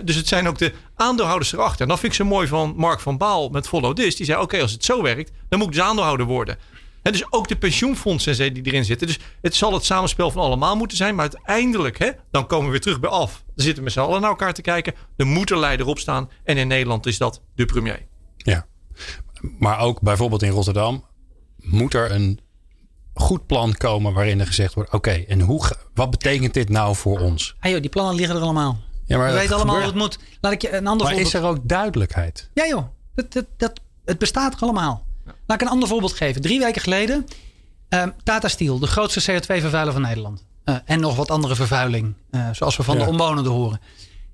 Dus het zijn ook de aandeelhouders erachter. En dat vind ik zo mooi van Mark van Baal met Follow This. Die zei: Oké, als het zo werkt, dan moet ik dus aandeelhouder worden. He, dus ook de pensioenfondsen die erin zitten. Dus het zal het samenspel van allemaal moeten zijn. Maar uiteindelijk, he, dan komen we weer terug bij af. Dan zitten we met z'n allen naar elkaar te kijken. Er moet een leider op staan. En in Nederland is dat de premier. Ja, maar ook bijvoorbeeld in Rotterdam moet er een goed plan komen waarin er gezegd wordt: oké, en hoe, wat betekent dit nou voor ons? Ah joh, die plannen liggen er allemaal. Ja, maar we weten allemaal hoe het moet. Laat ik je een ander maar is er ook duidelijkheid? Ja joh, dat, dat, dat, het bestaat allemaal. Laat ik een ander voorbeeld geven. Drie weken geleden, uh, Tata Steel, de grootste CO2-vervuiler van Nederland. Uh, en nog wat andere vervuiling, uh, zoals we van de omwonenden horen.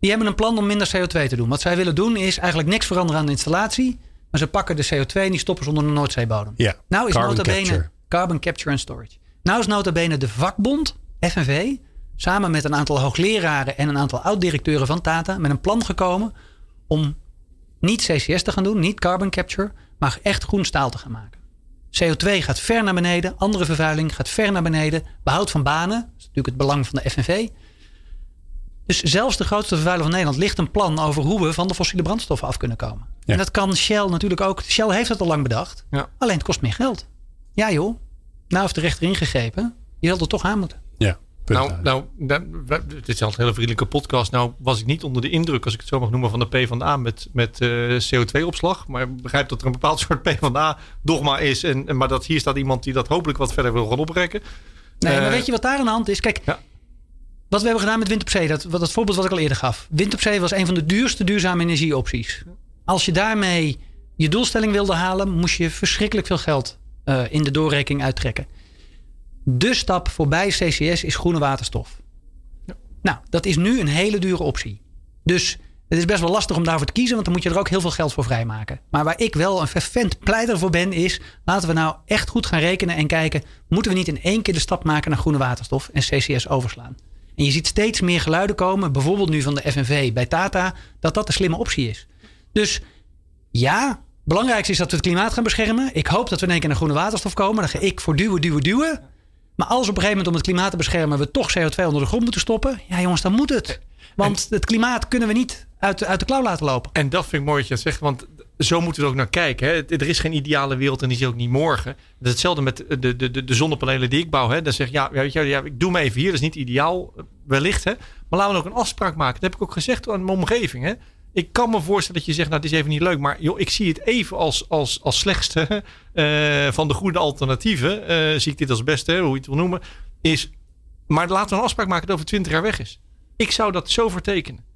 Die hebben een plan om minder CO2 te doen. Wat zij willen doen is eigenlijk niks veranderen aan de installatie. Maar ze pakken de CO2 en die stoppen ze onder de Noordzeebodem. Ja, nou is nota bene Carbon Capture and Storage. Nou is nota bene de vakbond, FNV, samen met een aantal hoogleraren en een aantal oud-directeuren van Tata met een plan gekomen om niet CCS te gaan doen, niet carbon capture, maar echt groen staal te gaan maken. CO2 gaat ver naar beneden, andere vervuiling gaat ver naar beneden, behoud van banen, dat is natuurlijk het belang van de FNV. Dus zelfs de grootste vervuiler van Nederland ligt een plan over hoe we van de fossiele brandstoffen af kunnen komen. En dat kan Shell natuurlijk ook. Shell heeft het al lang bedacht. Ja. Alleen het kost meer geld. Ja joh, nou heeft de rechter ingegrepen. Je zult er toch aan moeten. Ja. Nou, nou, dit is al een hele vriendelijke podcast. Nou was ik niet onder de indruk, als ik het zo mag noemen, van de PvdA met, met uh, eh, CO2-opslag. Maar ik begrijp dat er een bepaald soort PvdA-dogma is. En, maar dat hier staat iemand die dat hopelijk wat verder wil gaan oprekken. Nee, maar eh, weet je wat daar aan de hand is? Kijk, ja. wat we hebben gedaan met wind op zee, dat, dat voorbeeld wat ik al eerder gaf. Wind op zee was een van de duurste duurzame energieopties. Als je daarmee je doelstelling wilde halen, moest je verschrikkelijk veel geld uh, in de doorrekening uittrekken. De stap voorbij CCS is groene waterstof. Ja. Nou, dat is nu een hele dure optie. Dus het is best wel lastig om daarvoor te kiezen, want dan moet je er ook heel veel geld voor vrijmaken. Maar waar ik wel een fervent pleiter voor ben, is laten we nou echt goed gaan rekenen en kijken: moeten we niet in één keer de stap maken naar groene waterstof en CCS overslaan? En je ziet steeds meer geluiden komen, bijvoorbeeld nu van de FNV bij Tata, dat dat de slimme optie is. Dus ja, belangrijkste is dat we het klimaat gaan beschermen. Ik hoop dat we in één keer naar groene waterstof komen. Dan ga ik voor duwen, duwen, duwen. Maar als op een gegeven moment om het klimaat te beschermen we toch CO2 onder de grond moeten stoppen. Ja jongens, dan moet het. Want het klimaat kunnen we niet uit, uit de klauw laten lopen. En dat vind ik mooi dat je dat zegt. Want zo moeten we er ook naar kijken. Hè. Er is geen ideale wereld en die is ook niet morgen. Dat is hetzelfde met de, de, de, de zonnepanelen die ik bouw. Hè. Dan zeg je, ja, weet je, ja, ik doe me even hier. Dat is niet ideaal, wellicht. Hè. Maar laten we ook een afspraak maken. Dat heb ik ook gezegd aan mijn omgeving. Hè. Ik kan me voorstellen dat je zegt, nou, het is even niet leuk. Maar joh, ik zie het even als, als, als slechtste uh, van de goede alternatieven. Uh, zie ik dit als beste, hoe je het wil noemen. Is, maar laten we een afspraak maken dat over 20 jaar weg is. Ik zou dat zo vertekenen.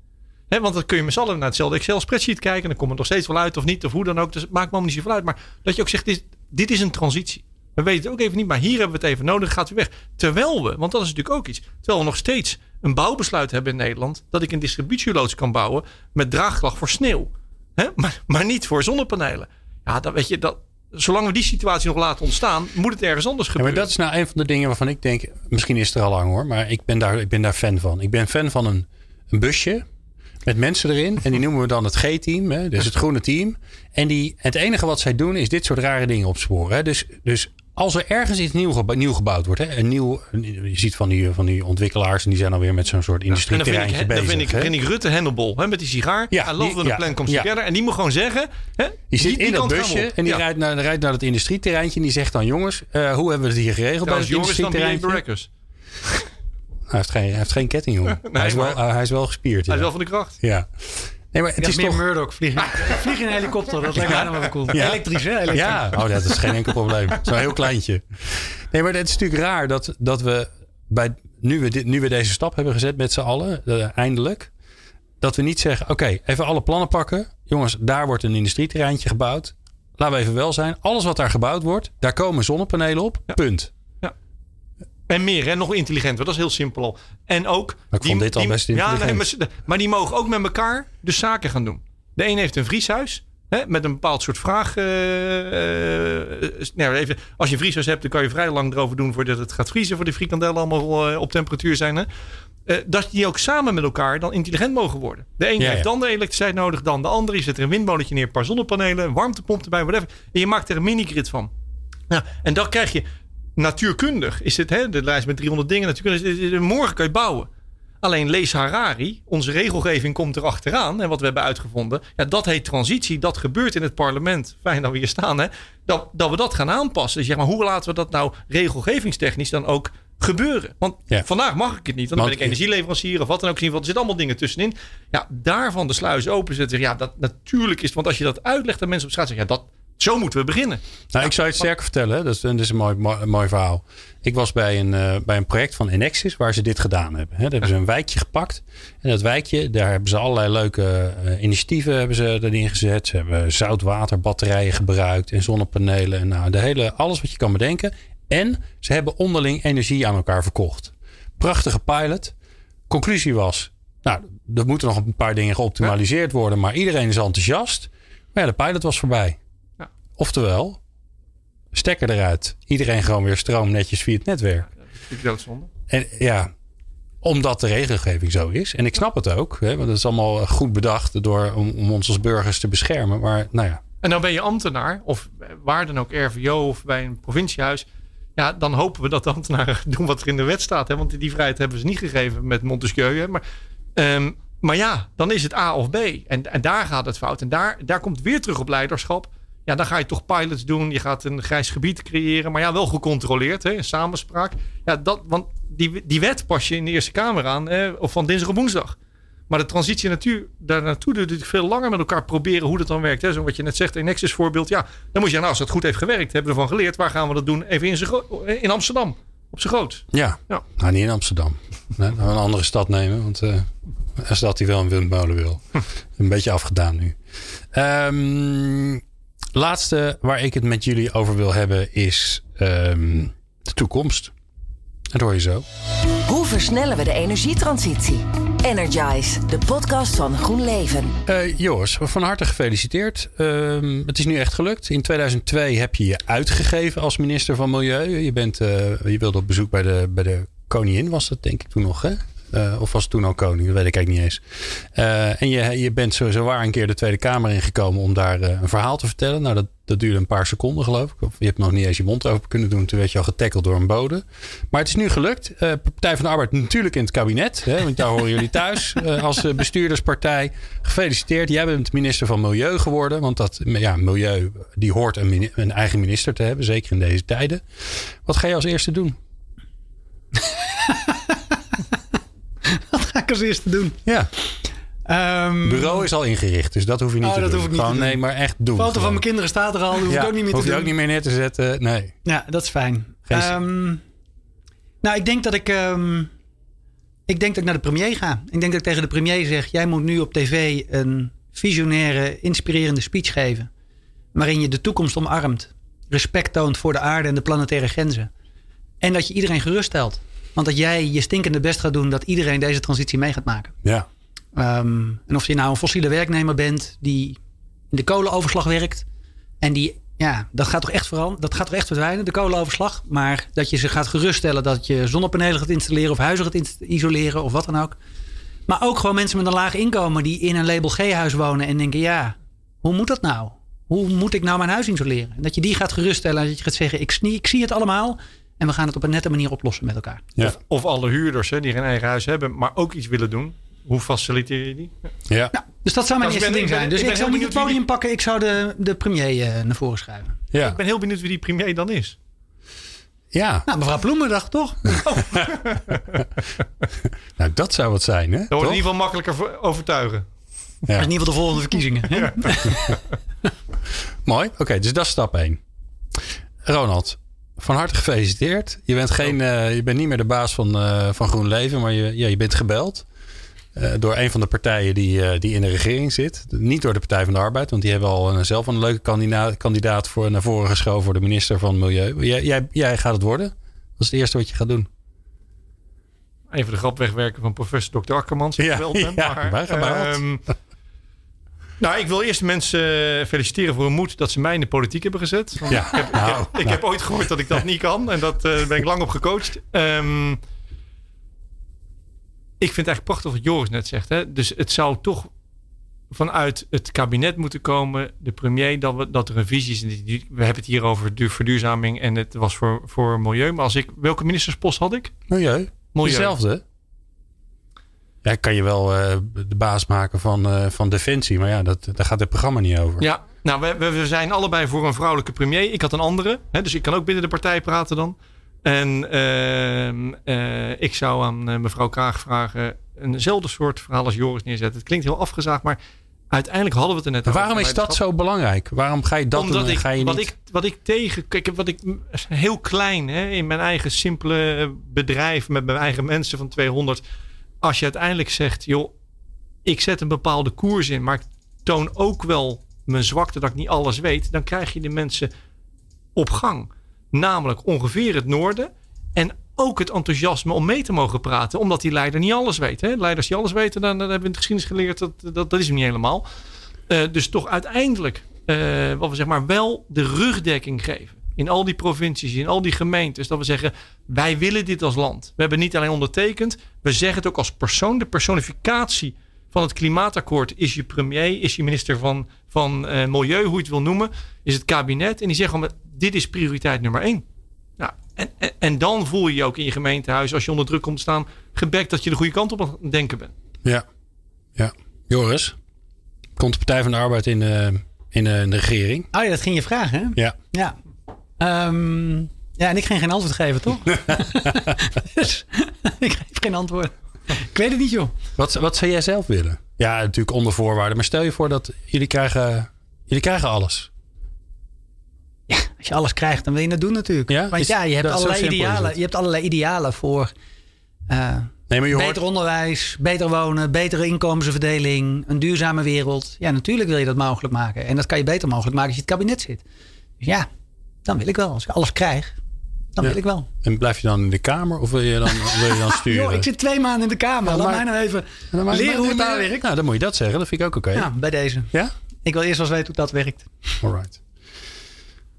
Want dan kun je met z'n allen naar hetzelfde Excel-spreadsheet kijken. En dan komt het nog steeds wel uit of niet. Of hoe dan ook. Dus het maakt me niet zoveel uit. Maar dat je ook zegt, dit, dit is een transitie. We weten het ook even niet, maar hier hebben we het even nodig. Gaat u weg. Terwijl we, want dat is natuurlijk ook iets. Terwijl we nog steeds een bouwbesluit hebben in Nederland. Dat ik een distributieloods kan bouwen met draagslag voor sneeuw. Hè? Maar, maar niet voor zonnepanelen. Ja, dan weet je dat. Zolang we die situatie nog laten ontstaan, moet het ergens anders gebeuren. Ja, maar dat is nou een van de dingen waarvan ik denk, misschien is het er al lang hoor, maar ik ben daar, ik ben daar fan van. Ik ben fan van een, een busje met mensen erin. En die noemen we dan het G-team. Dus het groene team. En die, het enige wat zij doen is dit soort rare dingen opsporen. Hè? Dus, dus als er ergens iets nieuw, nieuw gebouwd wordt, hè, een nieuw, je ziet van die, van die ontwikkelaars en die zijn alweer met zo'n soort industrieterreintje ja, bezig. Dan vind ik, vind ik Rutte Hennebol hè, met die sigaar. Ja, I love ja, plan comes ja. together. En die moet gewoon zeggen. Hè, die zit in dat busje en die rijdt, naar, rijdt naar het industrieterreintje en die zegt dan: jongens, uh, hoe hebben we het hier geregeld bij het industrieterreintje? Hij heeft geen, hij heeft geen ketting, jongen. nee, hij, is wel, uh, hij is wel gespierd. Hij is wel van de kracht. Ja. Nee, maar het is meer toch... Murdoch vliegen. Vlieg in een helikopter, dat lijkt mij wel cool. Ja. Elektrisch, hè? Elektrisch. Ja, oh, dat is geen enkel probleem. Zo'n heel kleintje. Nee, maar het is natuurlijk raar dat, dat we bij, nu, we dit, nu we deze stap hebben gezet met z'n allen, uh, eindelijk, dat we niet zeggen: oké, even alle plannen pakken. Jongens, daar wordt een industrieterreintje gebouwd. Laten we even wel zijn. Alles wat daar gebouwd wordt, daar komen zonnepanelen op. Ja. Punt. En meer, hè? nog intelligenter. Dat is heel simpel. En ook. Maar ik vond dit al best Ja, nee, maar, maar, die mogen ook met elkaar de zaken gaan doen. De een heeft een vrieshuis. Hè, met een bepaald soort vraag. Uh, nou, even, als je een vrieshuis hebt, dan kan je vrij lang erover doen voordat het gaat vriezen. Voor de frikandellen allemaal uh, op temperatuur zijn. Hè. dat die ook samen met elkaar dan intelligent mogen worden. De een heeft dan de elektriciteit nodig, dan de andere. Je zet er een windmolentje neer, een paar zonnepanelen, een warmtepomp erbij, whatever. En je maakt er een mini-grid van. Ja, en dan krijg je natuurkundig is het, hè, de lijst met 300 dingen, natuurkundig, morgen kan je bouwen. Alleen lees Harari, onze regelgeving komt er achteraan. En wat we hebben uitgevonden, ja, dat heet transitie. Dat gebeurt in het parlement. Fijn dat we hier staan, hè. Dat, dat we dat gaan aanpassen. Dus zeg maar, hoe laten we dat nou regelgevingstechnisch dan ook gebeuren? Want vandaag mag ik het niet. Dan ben ik energieleverancier of wat dan ook. Zien, want er zitten allemaal dingen tussenin. Ja, daarvan de sluis openzetten. Ja, dat natuurlijk is. Want als je dat uitlegt aan mensen op straat, zeg ja, dat, zo moeten we beginnen. Nou, ik zou je het sterker vertellen. Dat is, dat is een mooi, mooi, verhaal. Ik was bij een, uh, bij een project van Enexis waar ze dit gedaan hebben. He, daar hebben ze een wijkje gepakt. En dat wijkje, daar hebben ze allerlei leuke uh, initiatieven hebben ze erin gezet. Ze hebben zoutwaterbatterijen gebruikt en zonnepanelen. En nou, de hele, alles wat je kan bedenken. En ze hebben onderling energie aan elkaar verkocht. Prachtige pilot. Conclusie was, nou, er moeten nog een paar dingen geoptimaliseerd worden. Maar iedereen is enthousiast. Maar ja, de pilot was voorbij. Oftewel, stekker eruit. Iedereen gewoon weer stroom netjes via het netwerk. Ja, dat is doodzonde. En ja, omdat de regelgeving zo is. En ik snap het ook. Hè, want het is allemaal goed bedacht door, om, om ons als burgers te beschermen. Maar nou ja. En dan ben je ambtenaar. Of waar dan ook RVO of bij een provinciehuis. Ja, dan hopen we dat de ambtenaren doen wat er in de wet staat. Hè? Want die vrijheid hebben ze niet gegeven met Montesquieu. Maar, um, maar ja, dan is het A of B. En, en daar gaat het fout. En daar, daar komt weer terug op leiderschap. Ja, dan ga je toch pilots doen. Je gaat een grijs gebied creëren. Maar ja, wel gecontroleerd. Hè, in samenspraak. Ja, dat, want die, die wet pas je in de Eerste Kamer aan. Hè, of van dinsdag op woensdag. Maar de transitie natuur, daar naartoe je veel langer met elkaar proberen hoe dat dan werkt. Hè. Zo wat je net zegt, een Nexus voorbeeld. Ja, dan moet je, nou, als het goed heeft gewerkt, hebben we ervan geleerd. Waar gaan we dat doen? Even in, in Amsterdam. Op zijn groot. Ja, ja. Nou, niet in Amsterdam. Nee, een andere stad nemen. Want uh, een stad die wel een windmolen wil. een beetje afgedaan nu. Um, Laatste waar ik het met jullie over wil hebben is um, de toekomst. Dat hoor je zo. Hoe versnellen we de energietransitie? Energize, de podcast van GroenLeven. Uh, Joris, van harte gefeliciteerd. Uh, het is nu echt gelukt. In 2002 heb je je uitgegeven als minister van Milieu. Je, bent, uh, je wilde op bezoek bij de, bij de koningin, was dat denk ik toen nog, hè? Uh, of was het toen al koning? Dat weet ik eigenlijk niet eens. Uh, en je, je bent sowieso waar een keer de Tweede Kamer ingekomen om daar uh, een verhaal te vertellen. Nou, dat, dat duurde een paar seconden, geloof ik. Of je hebt nog niet eens je mond open kunnen doen. Toen werd je al getackeld door een bode. Maar het is nu gelukt. Partij van de Arbeid natuurlijk in het kabinet. Hè, want daar horen jullie thuis als bestuurderspartij. Gefeliciteerd. Jij bent minister van Milieu geworden. Want dat ja, milieu die hoort een, een eigen minister te hebben. Zeker in deze tijden. Wat ga je als eerste doen? als eerste doen. Ja. Um, Bureau is al ingericht, dus dat hoef je niet oh, te dat doen. Hoef ik niet gewoon, nee, maar echt doen. Foto van mijn kinderen staat er al, hoef ik ook niet meer te doen. Hoef je ook niet meer neer te zetten, nee. Ja, dat is fijn. Um, nou, ik denk dat ik... Um, ik denk dat ik naar de premier ga. Ik denk dat ik tegen de premier zeg... jij moet nu op tv een visionaire, inspirerende speech geven. Waarin je de toekomst omarmt. Respect toont voor de aarde en de planetaire grenzen. En dat je iedereen geruststelt. Want dat jij je stinkende best gaat doen... dat iedereen deze transitie mee gaat maken. Ja. Um, en of je nou een fossiele werknemer bent... die in de kolenoverslag werkt... en die ja, dat gaat toch echt vooral, dat gaat toch echt verdwijnen, de kolenoverslag. Maar dat je ze gaat geruststellen dat je zonnepanelen gaat installeren of huizen gaat isoleren of wat dan ook. Maar ook gewoon mensen met een laag inkomen die in een label G-huis wonen en denken: ja, hoe moet dat nou? Hoe moet ik nou mijn huis isoleren? En dat je die gaat geruststellen en dat je gaat zeggen: ik, ik zie het allemaal. En we gaan het op een nette manier oplossen met elkaar. Ja. Of, of, alle huurders hè, die geen eigen huis hebben, maar ook iets willen doen. Hoe faciliteer je die? Ja. Nou, dus dat zou mijn eerste ding zijn. Dus ik, zou niet het podium pakken. Ik zou de, de premier uh, naar voren schuiven. Ja. Ik ben heel benieuwd wie die premier dan is. Ja. Nou, mevrouw Ploemendag toch? nou, dat zou het zijn, hè? Dat wordt in ieder geval makkelijker overtuigen. Ja. in ieder geval de volgende verkiezingen. Mooi. Oké, dus dat is stap 1. Ronald, van harte gefeliciteerd. Je bent, geen, uh, je bent niet meer de baas van, uh, van GroenLeven, maar je, ja, je bent gebeld. Uh, door een van de partijen die, die in de regering zit. Niet door de Partij van de Arbeid, want die hebben al een, zelf een leuke kandidaat, kandidaat voor, naar voren geschoven voor de minister van Milieu. Jij, jij, jij gaat het worden. Dat is het eerste wat je gaat doen. Even de grap wegwerken van professor Dr. Akkermans. Ja, ja, maar, wij gaan um, Nou, ik wil eerst mensen feliciteren voor hun moed dat ze mij in de politiek hebben gezet. Ja. Ik, heb, nou, ik, heb, ik heb, ooit gehoord dat ik dat niet kan en dat uh, ben ik lang op gecoacht. Um, ik vind het eigenlijk prachtig wat Joris net zegt. Hè? Dus het zou toch vanuit het kabinet moeten komen, de premier, dat, we, dat er een visie is. We hebben het hier over de verduurzaming en het was voor, voor milieu. Maar als ik, welke ministerspost had ik? Milieu. milieu. Dezelfde. Ja, kan je wel uh, de baas maken van, uh, van Defensie, maar ja, dat, daar gaat het programma niet over. Ja, nou, we, we zijn allebei voor een vrouwelijke premier. Ik had een andere, hè, dus ik kan ook binnen de partij praten dan. En ehm, eh, ik zou aan eh, mevrouw Kraag vragen eenzelfde soort verhaal als Joris neerzetten. Het klinkt heel afgezaagd, maar uiteindelijk hadden we het er net over. Waarom is dat zo belangrijk? Waarom ga je dat Omdat doen ik, ga je wat niet... Ik, wat ik tegen... Kijk, wat ik heel klein hè, in mijn eigen simpele bedrijf met mijn eigen mensen van 200. Als je uiteindelijk zegt, joh, ik zet een bepaalde koers in, maar ik toon ook wel mijn zwakte dat ik niet alles weet. Dan krijg je de mensen op gang namelijk ongeveer het noorden. En ook het enthousiasme om mee te mogen praten, omdat die leider niet alles weet. Hè? Leiders die alles weten, dan, hebben we in de geschiedenis geleerd dat dat, dat is hem niet helemaal. Uh, dus toch uiteindelijk, uh, wat we zeg maar, wel de rugdekking geven. In al die provincies, in al die gemeentes. Dat we zeggen, wij willen dit als land. We hebben niet alleen ondertekend, we zeggen het ook als persoon. De personificatie van het klimaatakkoord is je premier, is je minister van, van uh, Milieu, hoe je het wil noemen. Is het kabinet. En die zeggen, dit is prioriteit nummer één. Nou, en, en, en, dan voel je je ook in je gemeentehuis, als je onder druk komt te staan, gebekt dat je de goede kant op aan het denken bent. Ja, ja. Joris, komt de Partij van de Arbeid in de, in de, regering? Oh ja, dat ging je vragen, hè? Ja. Ja. Um, ja, en ik ging geen antwoord geven, toch? dus ik geef geen antwoord. Ik weet het niet, joh. Wat, wat zou jij zelf willen? Ja, natuurlijk onder voorwaarden. Maar stel je voor dat jullie krijgen, jullie krijgen alles. Ja, als je alles krijgt, dan wil je het doen natuurlijk. Ja? Want ja, je hebt, allerlei idealen, je hebt allerlei idealen voor uh, nee, maar je beter onderwijs, beter wonen, betere inkomensverdeling, een duurzame wereld. Ja, natuurlijk wil je dat mogelijk maken. En dat kan je beter mogelijk maken als je het kabinet zit. Dus ja, dan wil ik wel. Als ik alles krijg, dan wil ik wel. En blijf je dan in de Kamer of wil je dan, wil je dan sturen? Yo, ik zit twee maanden in de Kamer. Laat mij nou even leren hoe het daar werkt. Nou, dan moet je dat zeggen. Dat vind ik ook oké. Ja, bij deze. Ja? Ik wil eerst wel eens weten hoe dat werkt. Alright.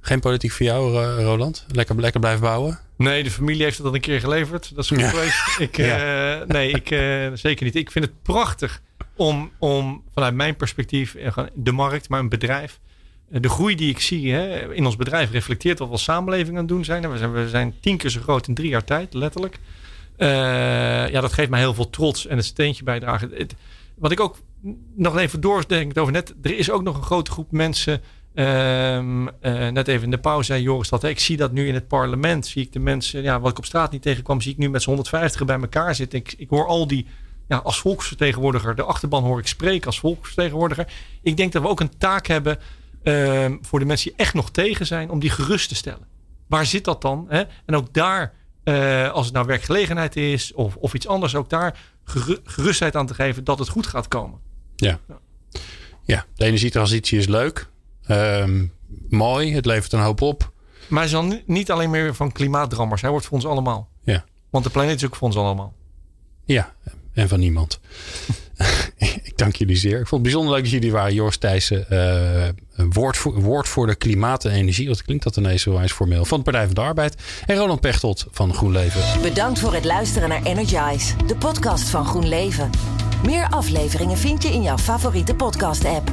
Geen politiek voor jou, eh, Roland? Lekker, lekker blijven bouwen? Nee, de familie heeft het al een keer geleverd. Dat is goed geweest. Ik, uh, nee, ik, uh, zeker niet. Ik vind het prachtig om, om vanuit mijn perspectief, de markt, maar een bedrijf. De groei die ik zie hè, in ons bedrijf reflecteert wat we als samenleving aan het doen zijn. We zijn, we zijn tien keer zo groot in drie jaar tijd, letterlijk. ja, dat geeft mij heel veel trots en het steentje bijdragen. Wat ik ook nog even doordenk over net. Er is ook nog een grote groep mensen Um, uh, net even in de pauze zei Joris dat. Ik zie dat nu in het parlement. Zie ik de mensen, ja, wat ik op straat niet tegenkwam, zie ik nu met z'n 150 bij elkaar zitten. Ik, ik hoor al die ja, als volksvertegenwoordiger, de achterban hoor ik spreken als volksvertegenwoordiger. Ik denk dat we ook een taak hebben ehm, voor de mensen die echt nog tegen zijn, om die gerust te stellen. Waar zit dat dan? Hè? En ook daar, uh, als het nou werkgelegenheid is of, of iets anders, ook daar gerustheid aan te geven dat het goed gaat komen. Ja, ja. ja de energietransitie is leuk. Um, mooi, het levert een hoop op. Maar hij is dan niet alleen meer van klimaatdrammers. Hij wordt voor ons allemaal. Ja. Want de planeet is ook voor ons allemaal. Ja, en van niemand. ik dank jullie zeer. Ik vond het bijzonder leuk dat jullie waren. Joris Thijssen, uh, woord, voor, woord voor de klimaat en energie. Wat klinkt dat ineens zo eens formeel. Van de Partij van de Arbeid. En Roland Pechtold van GroenLeven. Bedankt voor het luisteren naar Energize. De podcast van GroenLeven. Meer afleveringen vind je in jouw favoriete podcast app.